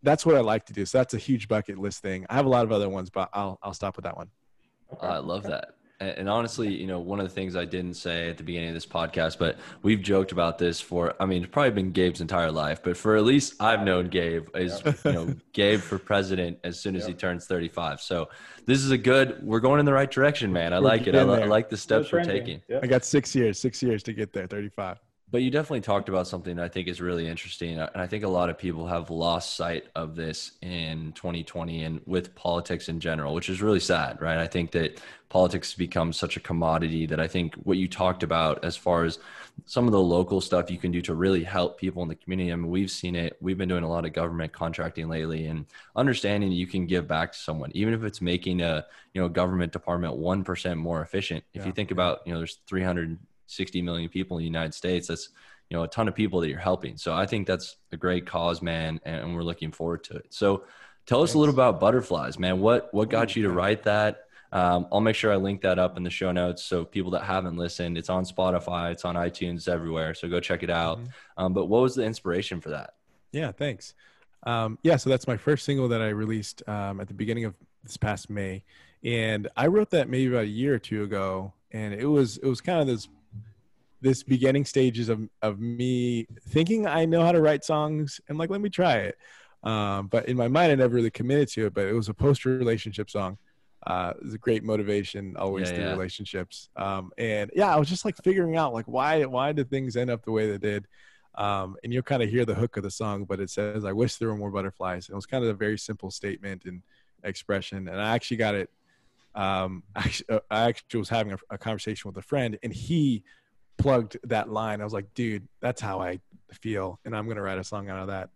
that's what i like to do. So that's a huge bucket list thing. I have a lot of other ones but i'll i'll stop with that one. I love that and honestly, you know, one of the things I didn't say at the beginning of this podcast, but we've joked about this for, I mean, it's probably been Gabe's entire life, but for at least I've known Gabe is, you know, Gabe for president as soon as he turns 35. So this is a good, we're going in the right direction, man. I like it. I, I, like the steps we're taking. I got six years, six years to get there, 35 but you definitely talked about something I think is really interesting. And I think a lot of people have lost sight of this in 2020 and with politics in general, which is really sad, right? I think that politics has become such a commodity that I think what you talked about as far as some of the local stuff you can do to really help people in the community. I mean, we've seen it. We've been doing a lot of government contracting lately and understanding you can give back to someone, even if it's making a, you know, government department 1% more efficient. If yeah. you think about, you know, there's 300 60 million people in the United States. That's you know a ton of people that you're helping. So I think that's a great cause, man, and we're looking forward to it. So tell us a little about butterflies, man. What what got you to write that? Um, I'll make sure I link that up in the show notes so people that haven't listened, it's on Spotify, it's on iTunes, everywhere. So go check it out. Mm-hmm. Um, but what was the inspiration for that? Yeah, thanks. Um, yeah, so that's my first single that I released um, at the beginning of this past May, and I wrote that maybe about a year or two ago, and it was it was kind of this this beginning stages of of me thinking I know how to write songs and like let me try it. Um, but in my mind, I never really committed to it. But it was a post relationship song. Uh, it was a great motivation always yeah, through yeah. relationships. Um, and yeah, I was just like figuring out like why why did things end up the way they did. Um, and you'll kind of hear the hook of the song, but it says, "I wish there were more butterflies." And it was kind of a very simple statement and expression. And I actually got it. Um, I, I actually was having a, a conversation with a friend, and he plugged that line. I was like, dude, that's how I feel, and I'm gonna write a song out of that.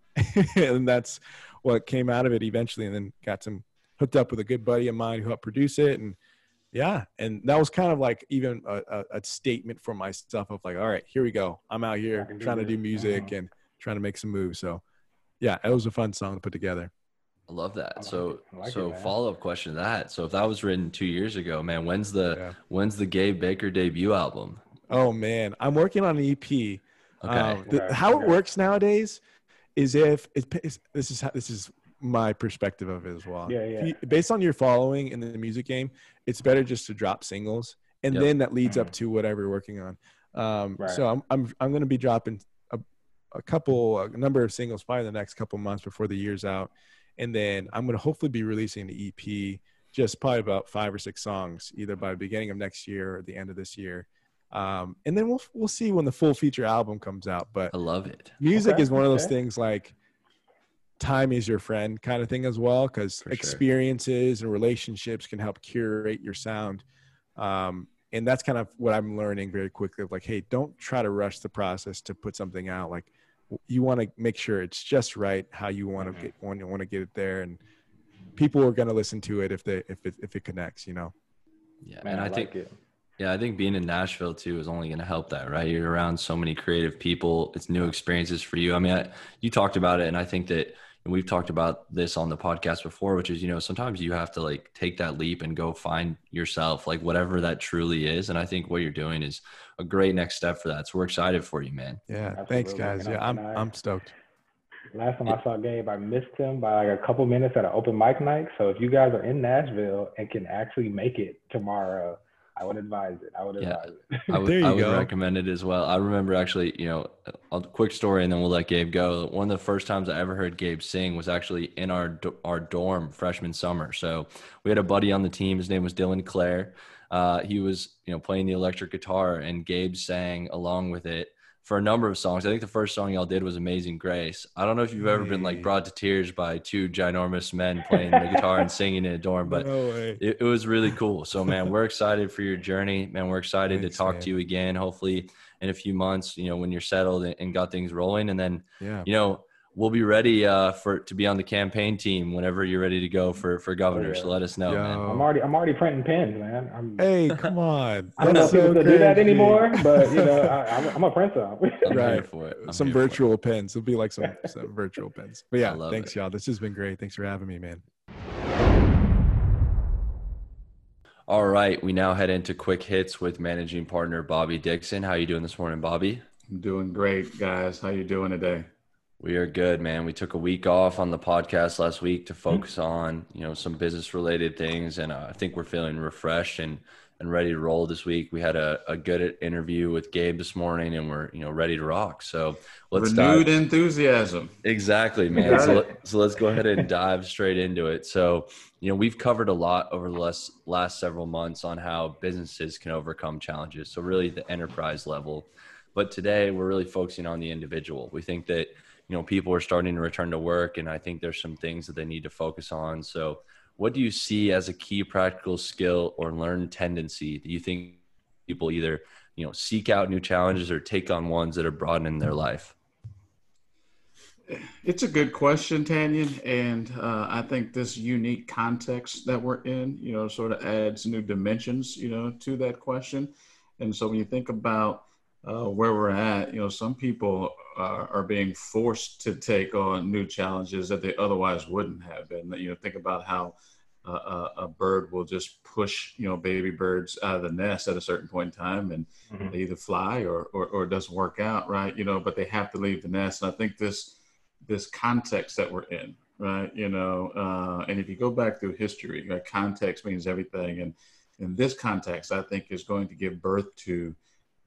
and that's what came out of it eventually. And then got some hooked up with a good buddy of mine who helped produce it, and yeah, and that was kind of like even a, a, a statement for myself of like, all right, here we go. I'm out here trying to do music and trying to make some moves. So yeah, it was a fun song to put together. I love that. So, like so follow up question to that. So, if that was written two years ago, man, when's the yeah. when's the Gabe Baker debut album? Oh man, I'm working on an EP. Okay. Um, the, how it works nowadays is if it's, it's, this is how, this is my perspective of it as well. Yeah, yeah. based on your following in the music game, it's better just to drop singles, and yep. then that leads mm-hmm. up to whatever you're working on. Um, right. So I'm I'm I'm going to be dropping a, a couple a number of singles probably the next couple months before the year's out, and then I'm going to hopefully be releasing an EP, just probably about five or six songs, either by the beginning of next year or the end of this year um, and then we'll we'll see when the full feature album comes out. But I love it. Music okay, is one of those things like time is your friend kind of thing as well, because experiences and relationships can help curate your sound. Um, and that's kind of what I'm learning very quickly. Of like, hey, don't try to rush the process to put something out. Like, you want to make sure it's just right how you want to mm-hmm. get want, want to get it there, and people are going to listen to it if they if it if it connects. You know. Yeah, Man, and I, I like think. It yeah, I think being in Nashville too is only going to help that, right? You're around so many creative people. It's new experiences for you. I mean, I, you talked about it, and I think that we've talked about this on the podcast before, which is, you know, sometimes you have to like take that leap and go find yourself, like whatever that truly is. And I think what you're doing is a great next step for that. So we're excited for you, man. Yeah, Absolutely. thanks, guys. Yeah, I'm I'm stoked. Last time I saw Gabe, I missed him by like a couple minutes at an open mic night. So if you guys are in Nashville and can actually make it tomorrow I would advise it. I would advise yeah, it. I would, I would recommend it as well. I remember actually, you know, a quick story and then we'll let Gabe go. One of the first times I ever heard Gabe sing was actually in our our dorm freshman summer. So we had a buddy on the team. His name was Dylan Clare. uh, he was you know playing the electric guitar, and Gabe sang along with it for a number of songs. I think the first song y'all did was Amazing Grace. I don't know if you've ever been like brought to tears by two ginormous men playing the guitar and singing in a dorm, but no it, it, was really cool. So man, we're excited for your journey, man. We're excited Thanks, to talk man. to you again. Hopefully in a few months, you know, when you're settled and got things rolling and then, yeah. you know, we'll be ready uh, for to be on the campaign team whenever you're ready to go for for governor. So let us know. Man. I'm already I'm already printing pins, man. I'm, hey, come on! I don't know if people do that anymore, but you know I, am a printer. I'm right. for it. I'm some virtual it. pens. It'll be like some, some virtual pins. But yeah, thanks, it. y'all. This has been great. Thanks for having me, man. All right, we now head into quick hits with managing partner Bobby Dixon. How you doing this morning, Bobby? I'm doing great, guys. How you doing today? We are good, man. We took a week off on the podcast last week to focus on, you know, some business related things, and uh, I think we're feeling refreshed and and ready to roll this week. We had a, a good interview with Gabe this morning, and we're you know ready to rock. So let's renewed dive. enthusiasm. Exactly, man. So, let, so let's go ahead and dive straight into it. So you know we've covered a lot over the last last several months on how businesses can overcome challenges. So really the enterprise level, but today we're really focusing on the individual. We think that you know people are starting to return to work and i think there's some things that they need to focus on. So what do you see as a key practical skill or learned tendency do you think people either you know seek out new challenges or take on ones that are broadening their life? It's a good question tanya and uh, i think this unique context that we're in you know sort of adds new dimensions you know to that question. And so when you think about uh, where we're at you know some people uh, are being forced to take on new challenges that they otherwise wouldn't have. And you know, think about how uh, a bird will just push you know baby birds out of the nest at a certain point in time, and mm-hmm. they either fly or, or or it doesn't work out, right? You know, but they have to leave the nest. And I think this this context that we're in, right? You know, uh, and if you go back through history, right, context means everything, and in this context, I think is going to give birth to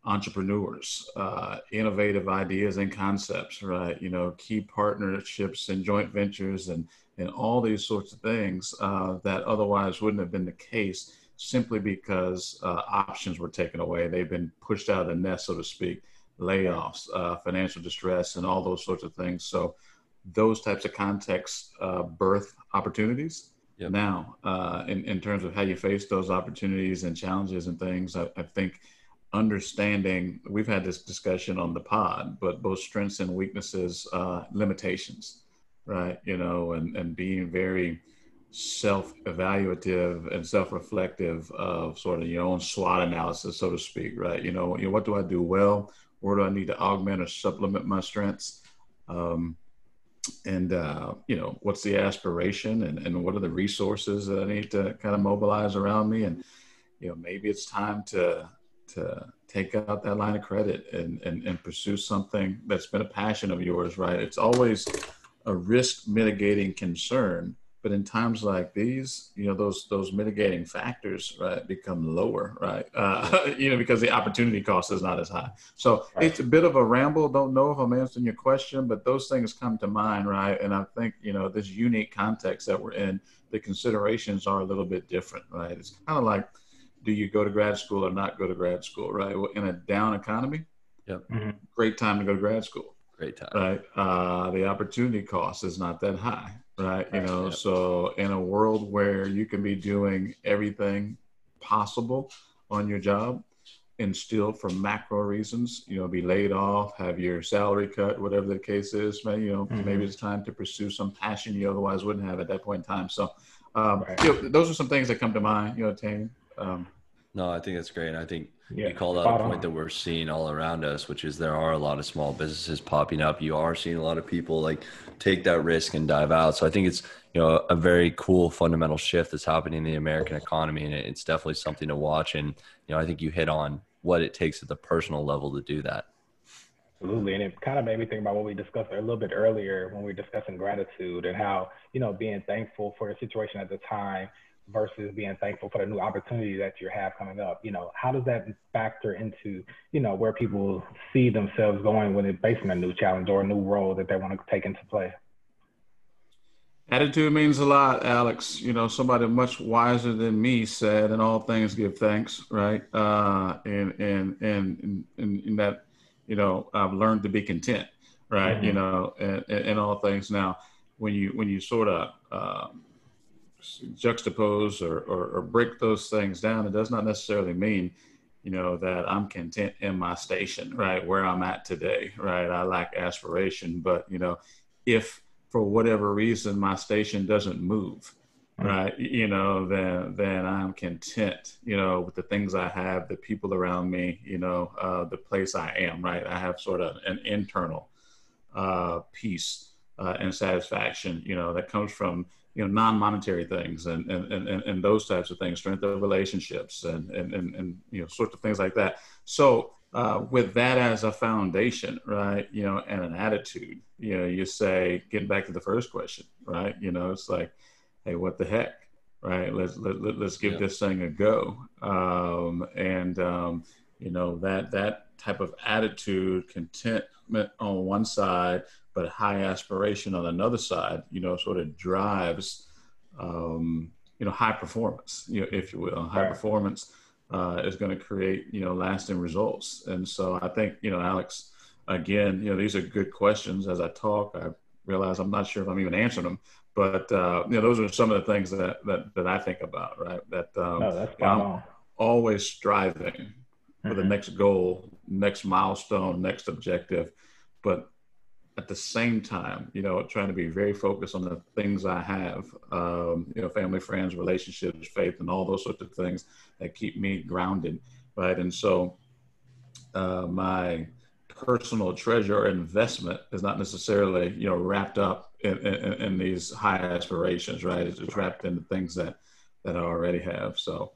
entrepreneurs, uh, innovative ideas and concepts, right? You know, key partnerships and joint ventures and, and all these sorts of things uh, that otherwise wouldn't have been the case simply because uh, options were taken away. They've been pushed out of the nest, so to speak, layoffs, uh, financial distress, and all those sorts of things. So, those types of contexts uh, birth opportunities. Yep. Now, uh, in, in terms of how you face those opportunities and challenges and things, I, I think understanding we've had this discussion on the pod but both strengths and weaknesses uh, limitations right? You know and and being very self-evaluative and self-reflective of sort of your own SWOT analysis so to speak right? You know, you know what do i do well? Where do i need to augment or supplement my strengths? Um, and uh, you know what's the aspiration and, and what are the resources that i need to kind of mobilize around me? And you know maybe it's time to to take out that line of credit and, and, and pursue something that's been a passion of yours, right? It's always a risk mitigating concern. But in times like these, you know, those those mitigating factors, right, become lower, right? Uh, you know, because the opportunity cost is not as high. So right. it's a bit of a ramble. Don't know if I'm answering your question, but those things come to mind, right? And I think you know this unique context that we're in, the considerations are a little bit different, right? It's kind of like do you go to grad school or not go to grad school, right? Well, In a down economy, yep. Mm-hmm. great time to go to grad school. Great time. Right. Uh, the opportunity cost is not that high, right? You know, yep. so in a world where you can be doing everything possible on your job and still for macro reasons, you know, be laid off, have your salary cut, whatever the case is, maybe, you know, mm-hmm. maybe it's time to pursue some passion you otherwise wouldn't have at that point in time. So, um, right. you know, those are some things that come to mind, you know, Tane. Um, no, I think that's great. And I think yeah, you called out a point on. that we're seeing all around us, which is there are a lot of small businesses popping up. You are seeing a lot of people like take that risk and dive out. So I think it's you know a very cool fundamental shift that's happening in the American economy, and it's definitely something to watch. And you know, I think you hit on what it takes at the personal level to do that. Absolutely. And it kind of made me think about what we discussed a little bit earlier when we were discussing gratitude and how, you know, being thankful for the situation at the time versus being thankful for the new opportunity that you have coming up you know how does that factor into you know where people see themselves going when they're facing a new challenge or a new role that they want to take into play Attitude means a lot, Alex. You know, somebody much wiser than me said, "In all things, give thanks." Right? Uh, and and and in that, you know, I've learned to be content. Right? Mm-hmm. You know, and, and all things. Now, when you when you sort of uh, juxtapose or, or, or break those things down, it does not necessarily mean you know that i'm content in my station right where i'm at today right i lack aspiration but you know if for whatever reason my station doesn't move mm-hmm. right you know then then i'm content you know with the things i have the people around me you know uh, the place i am right i have sort of an internal uh, peace uh, and satisfaction you know that comes from you know non-monetary things and and, and and those types of things strength of relationships and and and, and you know sorts of things like that so uh, with that as a foundation, right? You know, and an attitude, you know, you say, getting back to the first question, right? You know, it's like, hey, what the heck, right? Let's let, let, us give yeah. this thing a go, um, and um, you know that that type of attitude, contentment on one side, but high aspiration on another side, you know, sort of drives, um, you know, high performance, you know, if you will, high right. performance uh, is going to create you know lasting results. And so I think you know Alex, again, you know these are good questions. As I talk, I realize I'm not sure if I'm even answering them, but uh, you know those are some of the things that that, that I think about. Right, that um, you know, I'm always striving mm-hmm. for the mm-hmm. next goal, next milestone, next objective, but at the same time, you know, trying to be very focused on the things I have, um, you know, family, friends, relationships, faith, and all those sorts of things that keep me grounded, right? And so, uh, my personal treasure or investment is not necessarily, you know, wrapped up in, in, in these high aspirations, right? It's, it's wrapped in the things that that I already have. So,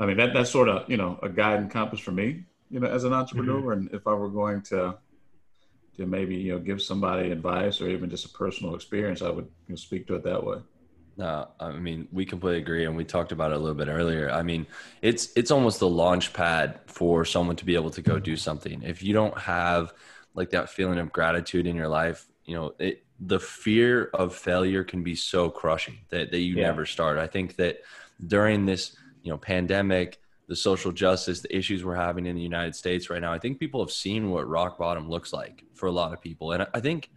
I mean, that that's sort of, you know, a guide and compass for me, you know, as an entrepreneur. Mm-hmm. And if I were going to to maybe you know give somebody advice or even just a personal experience, I would you know, speak to it that way. No, I mean we completely agree, and we talked about it a little bit earlier. I mean, it's it's almost the launch pad for someone to be able to go do something. If you don't have like that feeling of gratitude in your life, you know, it, the fear of failure can be so crushing that that you yeah. never start. I think that during this you know pandemic, the social justice, the issues we're having in the United States right now, I think people have seen what rock bottom looks like for a lot of people. And I think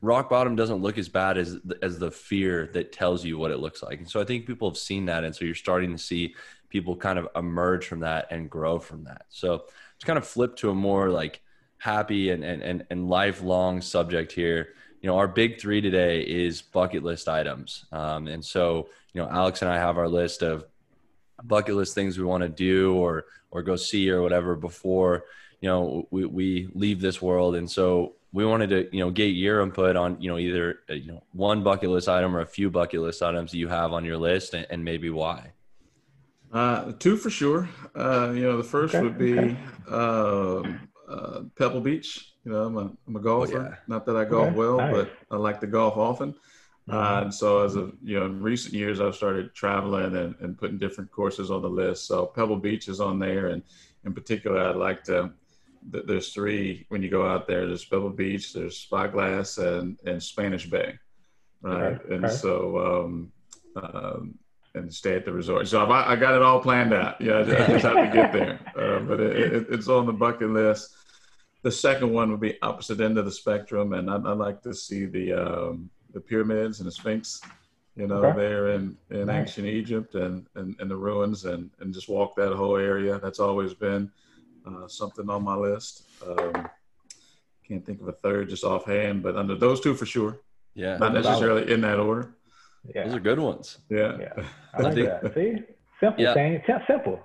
rock bottom doesn't look as bad as as the fear that tells you what it looks like. And so I think people have seen that and so you're starting to see people kind of emerge from that and grow from that. So it's kind of flip to a more like happy and and and, and lifelong subject here. You know, our big three today is bucket list items. Um, and so, you know, Alex and I have our list of bucket list things we want to do or or go see or whatever before you know we, we leave this world and so we wanted to you know get your input on you know either uh, you know one bucket list item or a few bucket list items that you have on your list and, and maybe why uh, two for sure uh, you know the first okay, would be okay. Um, uh, pebble beach you know i'm a, I'm a golfer oh, yeah. not that i golf okay, well nice. but i like to golf often uh, and so, as of you know, in recent years, I've started traveling and, and putting different courses on the list. So Pebble Beach is on there, and in particular, I'd like to. There's three when you go out there. There's Pebble Beach, there's Spyglass, and and Spanish Bay, right? Okay. And okay. so, um, um, and stay at the resort. So I, I got it all planned out. Yeah, I just have to get there, uh, but it, it, it's on the bucket list. The second one would be opposite end of the spectrum, and I'd, I'd like to see the um, the pyramids and the Sphinx, you know, okay. there in, in nice. ancient Egypt and, and, and the ruins and, and just walk that whole area. That's always been uh, something on my list. Um, can't think of a third just offhand, but under those two for sure. Yeah. Not necessarily in that order. Yeah. Those are good ones. Yeah. yeah. I like I that. See? Simple yeah. thing. Simple.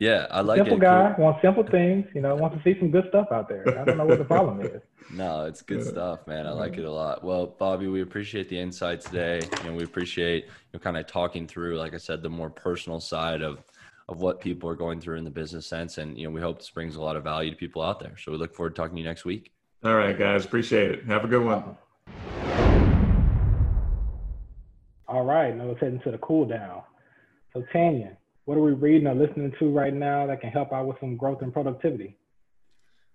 Yeah, I like simple it. guy wants simple things. You know, wants to see some good stuff out there. I don't know what the problem is. No, it's good stuff, man. I like it a lot. Well, Bobby, we appreciate the insight today. You know, we appreciate you know, kind of talking through, like I said, the more personal side of of what people are going through in the business sense, and you know, we hope this brings a lot of value to people out there. So we look forward to talking to you next week. All right, guys, appreciate it. Have a good one. All right, now let's head into the cool down. So Tanya, what are we reading or listening to right now that can help out with some growth and productivity?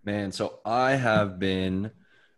Man, so I have been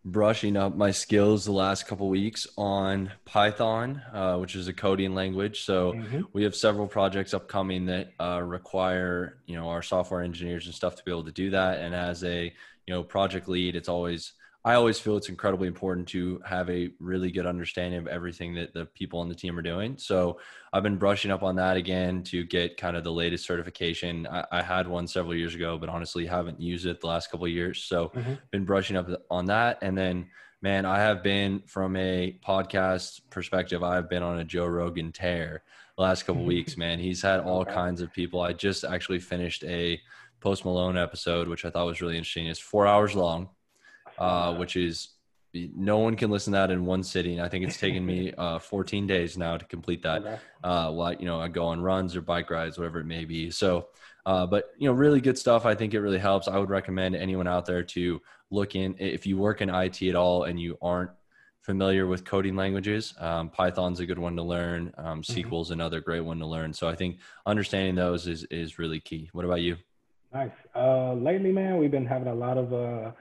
brushing up my skills the last couple weeks on Python, uh, which is a coding language. So mm-hmm. we have several projects upcoming that uh, require you know our software engineers and stuff to be able to do that. And as a you know project lead, it's always I always feel it's incredibly important to have a really good understanding of everything that the people on the team are doing. So I've been brushing up on that again to get kind of the latest certification. I, I had one several years ago, but honestly haven't used it the last couple of years. So mm-hmm. been brushing up on that. And then, man, I have been from a podcast perspective, I've been on a Joe Rogan tear the last couple weeks, man. He's had all okay. kinds of people. I just actually finished a Post Malone episode, which I thought was really interesting. It's four hours long uh, which is no one can listen to that in one sitting. I think it's taken me uh, 14 days now to complete that. Okay. Uh, while you know I go on runs or bike rides, whatever it may be. So, uh, but you know, really good stuff. I think it really helps. I would recommend anyone out there to look in if you work in IT at all and you aren't familiar with coding languages. Um, Python's a good one to learn. Um, mm-hmm. SQL's another great one to learn. So I think understanding those is is really key. What about you? Nice. Uh, lately, man, we've been having a lot of uh,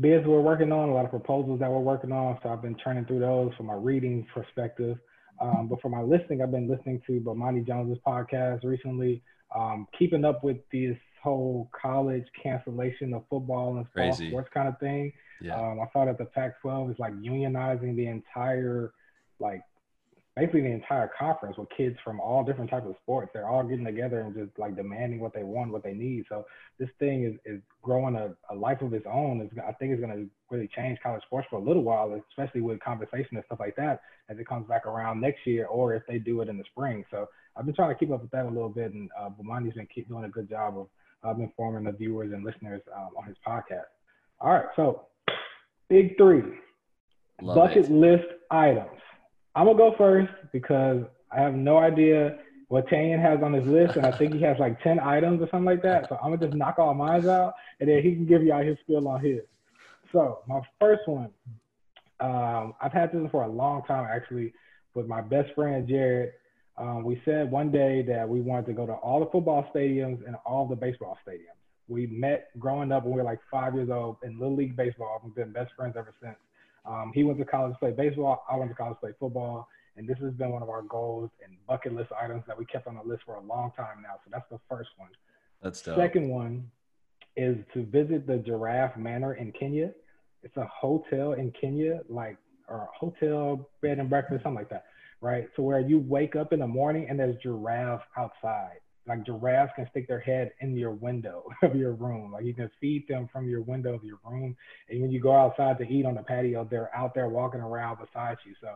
bids we're working on, a lot of proposals that we're working on. So I've been turning through those from my reading perspective. Um, but for my listening, I've been listening to Bomani Jones's podcast recently, um, keeping up with this whole college cancellation of football and Crazy. sports kind of thing. Yeah. Um, I saw that the Pac-12 is like unionizing the entire like basically the entire conference with kids from all different types of sports. They're all getting together and just like demanding what they want, what they need. So this thing is, is growing a, a life of its own. It's, I think it's going to really change college sports for a little while, especially with conversation and stuff like that as it comes back around next year or if they do it in the spring. So I've been trying to keep up with that a little bit and uh, Bomani's been keep doing a good job of uh, informing the viewers and listeners um, on his podcast. All right. So big three, Love bucket it. list items. I'm gonna go first because I have no idea what Tanyan has on his list, and I think he has like ten items or something like that. So I'm gonna just knock all mine out, and then he can give y'all his spiel on his. So my first one, um, I've had this for a long time actually, with my best friend Jared. Um, we said one day that we wanted to go to all the football stadiums and all the baseball stadiums. We met growing up when we were like five years old in Little League Baseball. We've been best friends ever since. Um, he went to college to play baseball. I went to college to play football. And this has been one of our goals and bucket list items that we kept on the list for a long time now. So that's the first one. That's dope. Second one is to visit the Giraffe Manor in Kenya. It's a hotel in Kenya, like or a hotel bed and breakfast, something like that, right? So where you wake up in the morning and there's giraffes outside like giraffes can stick their head in your window of your room. Like you can feed them from your window of your room. And when you go outside to eat on the patio, they're out there walking around beside you. So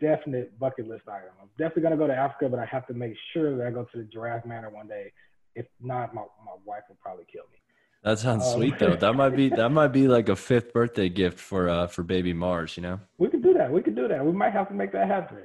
definite bucket list item. I'm definitely gonna go to Africa, but I have to make sure that I go to the giraffe manor one day. If not, my, my wife will probably kill me. That sounds um, sweet though. That might be that might be like a fifth birthday gift for uh for baby Mars, you know? We could do that. We could do that. We might have to make that happen.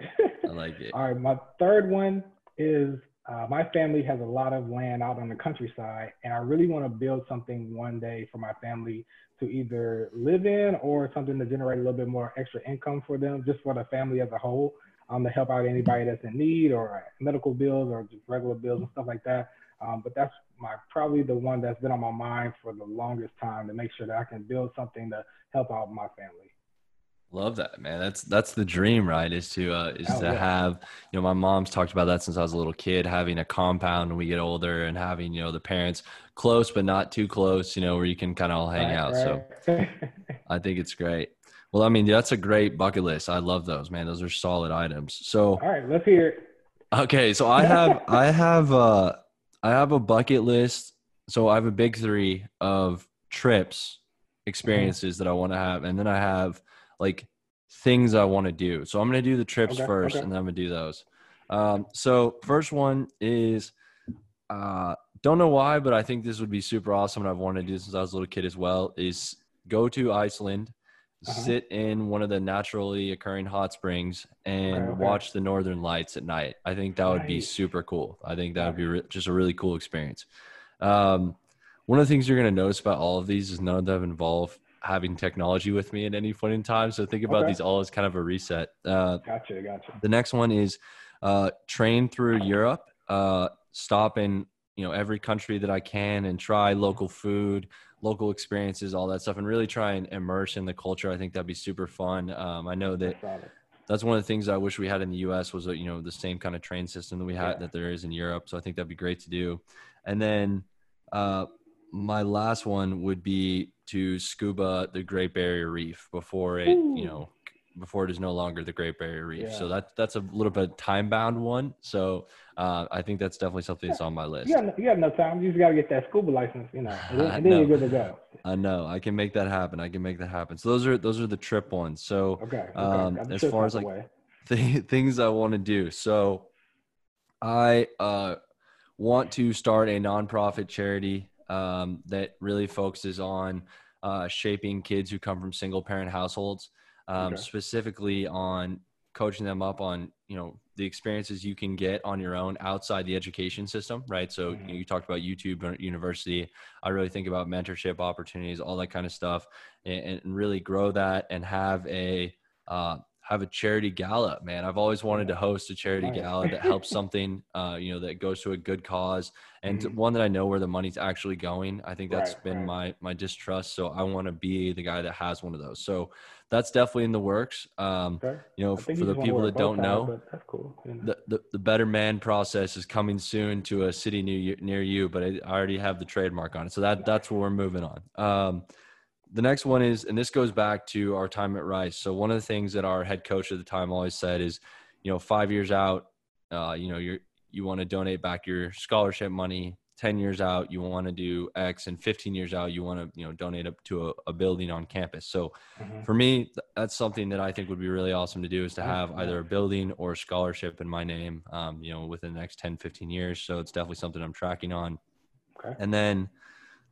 I like it. All right, my third one is uh, my family has a lot of land out on the countryside, and I really want to build something one day for my family to either live in or something to generate a little bit more extra income for them, just for the family as a whole, um, to help out anybody that's in need or medical bills or just regular bills and stuff like that. Um, but that's my probably the one that's been on my mind for the longest time to make sure that I can build something to help out my family. Love that, man. That's that's the dream, right? Is to uh, is oh, to yeah. have you know my mom's talked about that since I was a little kid, having a compound when we get older, and having you know the parents close but not too close, you know, where you can kind of all hang right, out. Right. So I think it's great. Well, I mean, that's a great bucket list. I love those, man. Those are solid items. So all right, let's hear it. Okay, so I have I have uh I have a bucket list. So I have a big three of trips, mm-hmm. experiences mm-hmm. that I want to have, and then I have like things I want to do. So I'm going to do the trips okay, first okay. and then I'm going to do those. Um, so first one is, uh, don't know why, but I think this would be super awesome. And I've wanted to do since I was a little kid as well is go to Iceland, uh-huh. sit in one of the naturally occurring hot springs and okay, watch the Northern lights at night. I think that would be super cool. I think that would be re- just a really cool experience. Um, one of the things you're going to notice about all of these is none of them involve having technology with me at any point in time. So think about okay. these all as kind of a reset. Uh, gotcha, gotcha. The next one is uh, train through Europe, uh, stop in you know every country that I can and try local food, local experiences, all that stuff, and really try and immerse in the culture. I think that'd be super fun. Um, I know that that's one of the things I wish we had in the U.S. was you know the same kind of train system that we had yeah. that there is in Europe. So I think that'd be great to do. And then uh, my last one would be to scuba the Great Barrier Reef before it Ooh. you know before it is no longer the Great Barrier Reef. Yeah. So that that's a little bit time bound one. So uh, I think that's definitely something that's on my list. You got, you got enough time. You just got to get that scuba license, you know, and then, and then you're good to go. I know. I can make that happen. I can make that happen. So those are those are the trip ones. So okay, okay. Um, as far as like th- things I want to do, so I uh, want to start a nonprofit charity um, that really focuses on uh, shaping kids who come from single parent households um, okay. specifically on coaching them up on you know the experiences you can get on your own outside the education system right so mm-hmm. you, know, you, talked about youtube university i really think about mentorship opportunities all that kind of stuff and, and really grow that and have a uh, have a charity gala, man. I've always wanted to host a charity gala that helps something, uh, you know, that goes to a good cause and mm-hmm. one that I know where the money's actually going. I think that's right, been right. my my distrust. So I want to be the guy that has one of those. So that's definitely in the works. Um, okay. You know, for, the people that don't know, that's cool. the, the, the Better Man process is coming soon to a city near near you, but I already have the trademark on it. So that that's where we're moving on. Um, the next one is, and this goes back to our time at Rice. So one of the things that our head coach at the time always said is, you know, five years out, uh, you know, you're you want to donate back your scholarship money. Ten years out, you want to do X, and 15 years out, you want to you know donate up to a, a building on campus. So, mm-hmm. for me, that's something that I think would be really awesome to do is to have either a building or a scholarship in my name, um, you know, within the next 10, 15 years. So it's definitely something I'm tracking on. Okay. And then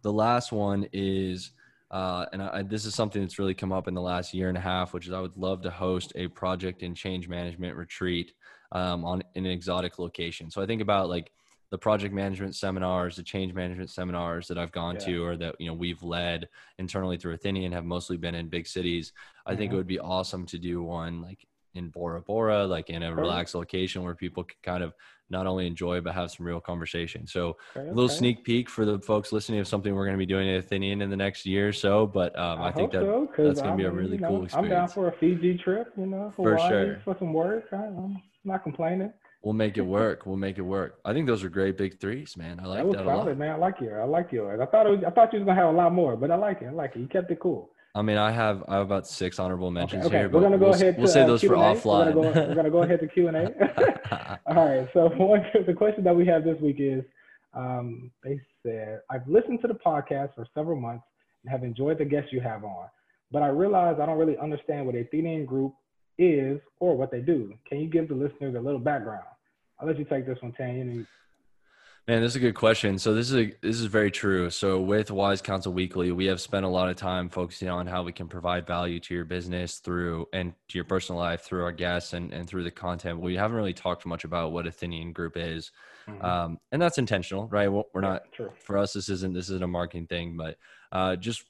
the last one is uh, and I, this is something that's really come up in the last year and a half, which is I would love to host a project and change management retreat um, on in an exotic location. So I think about like the project management seminars, the change management seminars that I've gone yeah. to, or that you know we've led internally through Athenian, have mostly been in big cities. I mm-hmm. think it mm-hmm. would be awesome to do one like in Bora Bora, like in a relaxed location where people can kind of not only enjoy but have some real conversation. So okay, a little okay. sneak peek for the folks listening of something we're going to be doing at Athenian in the next year or so. But um, I, I, think that so, that's going to be a really you know, cool experience. I'm down for a Fiji trip, you know, Hawaii, for sure, for some work. I'm not complaining. We'll make it work. We'll make it work. I think those are great big threes, man. I like that, that solid, a lot. man. I like yours. I like yours. I thought it was, I thought you was gonna have a lot more, but I like it. I like it. You kept it cool. I mean, I have I have about six honorable mentions okay, okay. here. We're gonna go we'll, ahead. We'll to, say uh, those Q&A. for offline. We're gonna, go, we're gonna go ahead to Q and A. All right. So one, the question that we have this week is, um, they said, I've listened to the podcast for several months and have enjoyed the guests you have on, but I realize I don't really understand what Athenian Group is or what they do. Can you give the listeners a little background? I'll let you take this one, Tanya. Man, this is a good question. So this is a, this is very true. So with Wise Counsel Weekly, we have spent a lot of time focusing on how we can provide value to your business through and to your personal life through our guests and, and through the content. We haven't really talked much about what Athenian Group is, mm-hmm. um, and that's intentional, right? We're not yeah, for us. This isn't this isn't a marketing thing, but uh, just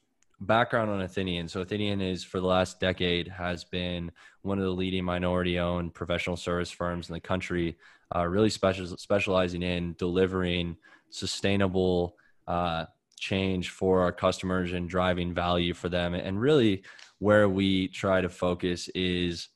background on Athenian. So Athenian is for the last decade has been one of the leading minority owned professional service firms in the country uh, really special, specializing in delivering sustainable uh, change for our customers and driving value for them. And really, where we try to focus is,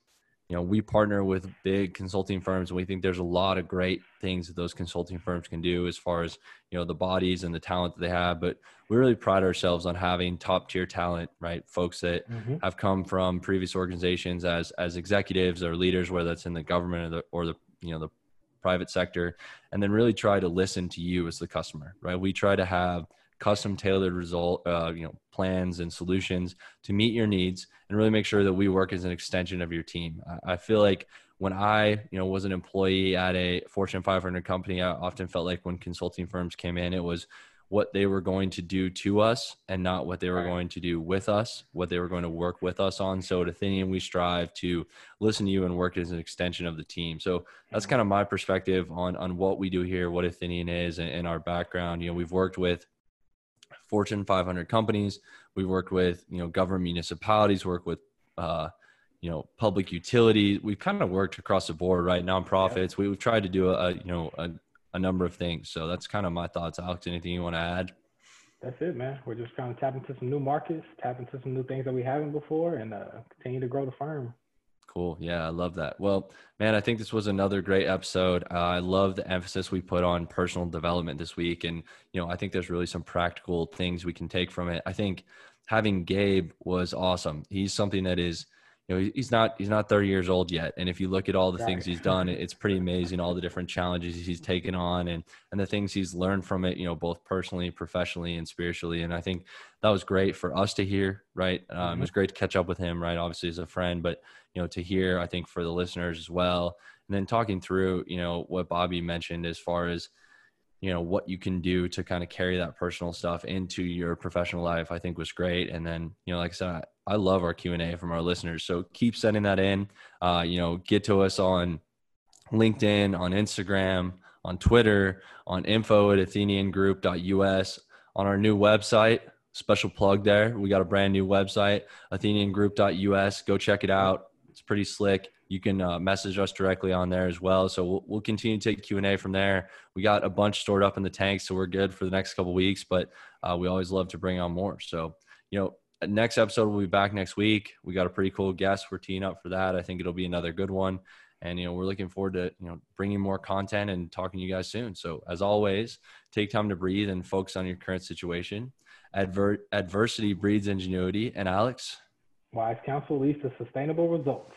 you know, we partner with big consulting firms, and we think there's a lot of great things that those consulting firms can do as far as you know the bodies and the talent that they have. But we really pride ourselves on having top tier talent, right? Folks that mm-hmm. have come from previous organizations as as executives or leaders, whether that's in the government or the or the you know the private sector, and then really try to listen to you as the customer, right? We try to have custom tailored result, uh, you know, plans and solutions to meet your needs and really make sure that we work as an extension of your team. I, feel like when I, you know, was an employee at a Fortune 500 company, I often felt like when consulting firms came in, it was what they were going to do to us and not what they were going to do with us, what they were going to work with us on. So at Athenian, we strive to listen to you and work as an extension of the team. So that's mm-hmm. kind of my perspective on, on what we do here, what Athenian is and, and our background. You know, we've worked with Fortune 500 companies. We've worked with, you know, government municipalities, work with, uh, you know, public utilities. We've kind of worked across the board, right? Nonprofits. We, have tried to do a, you know, a, a number of things. So that's kind of my thoughts. Alex, anything you want to add? that's it, man. We're just trying to tap into some new markets, tap into some new things that we haven't before, and uh, continue to grow the firm. Cool. Yeah, I love that. Well, man, I think this was another great episode. Uh, I love the emphasis we put on personal development this week. And, you know, I think there's really some practical things we can take from it. I think having Gabe was awesome. He's something that is, you know, he's not he's not 30 years old yet. And if you look at all the things he's done, it's pretty amazing. All the different challenges he's taken on, and and the things he's learned from it. You know, both personally, professionally, and spiritually. And I think that was great for us to hear. Right, um, mm-hmm. it was great to catch up with him. Right, obviously as a friend, but you know, to hear. I think for the listeners as well. And then talking through, you know, what Bobby mentioned as far as you know what you can do to kind of carry that personal stuff into your professional life i think was great and then you know like i said i love our q&a from our listeners so keep sending that in uh, you know get to us on linkedin on instagram on twitter on info at atheniangroup.us on our new website special plug there we got a brand new website atheniangroup.us go check it out it's pretty slick you can uh, message us directly on there as well. So we'll, we'll continue to take Q and A from there. We got a bunch stored up in the tank, so we're good for the next couple weeks. But uh, we always love to bring on more. So you know, next episode we'll be back next week. We got a pretty cool guest. We're teeing up for that. I think it'll be another good one. And you know, we're looking forward to you know bringing more content and talking to you guys soon. So as always, take time to breathe and focus on your current situation. Adver- adversity breeds ingenuity. And Alex, wise counsel leads to sustainable results.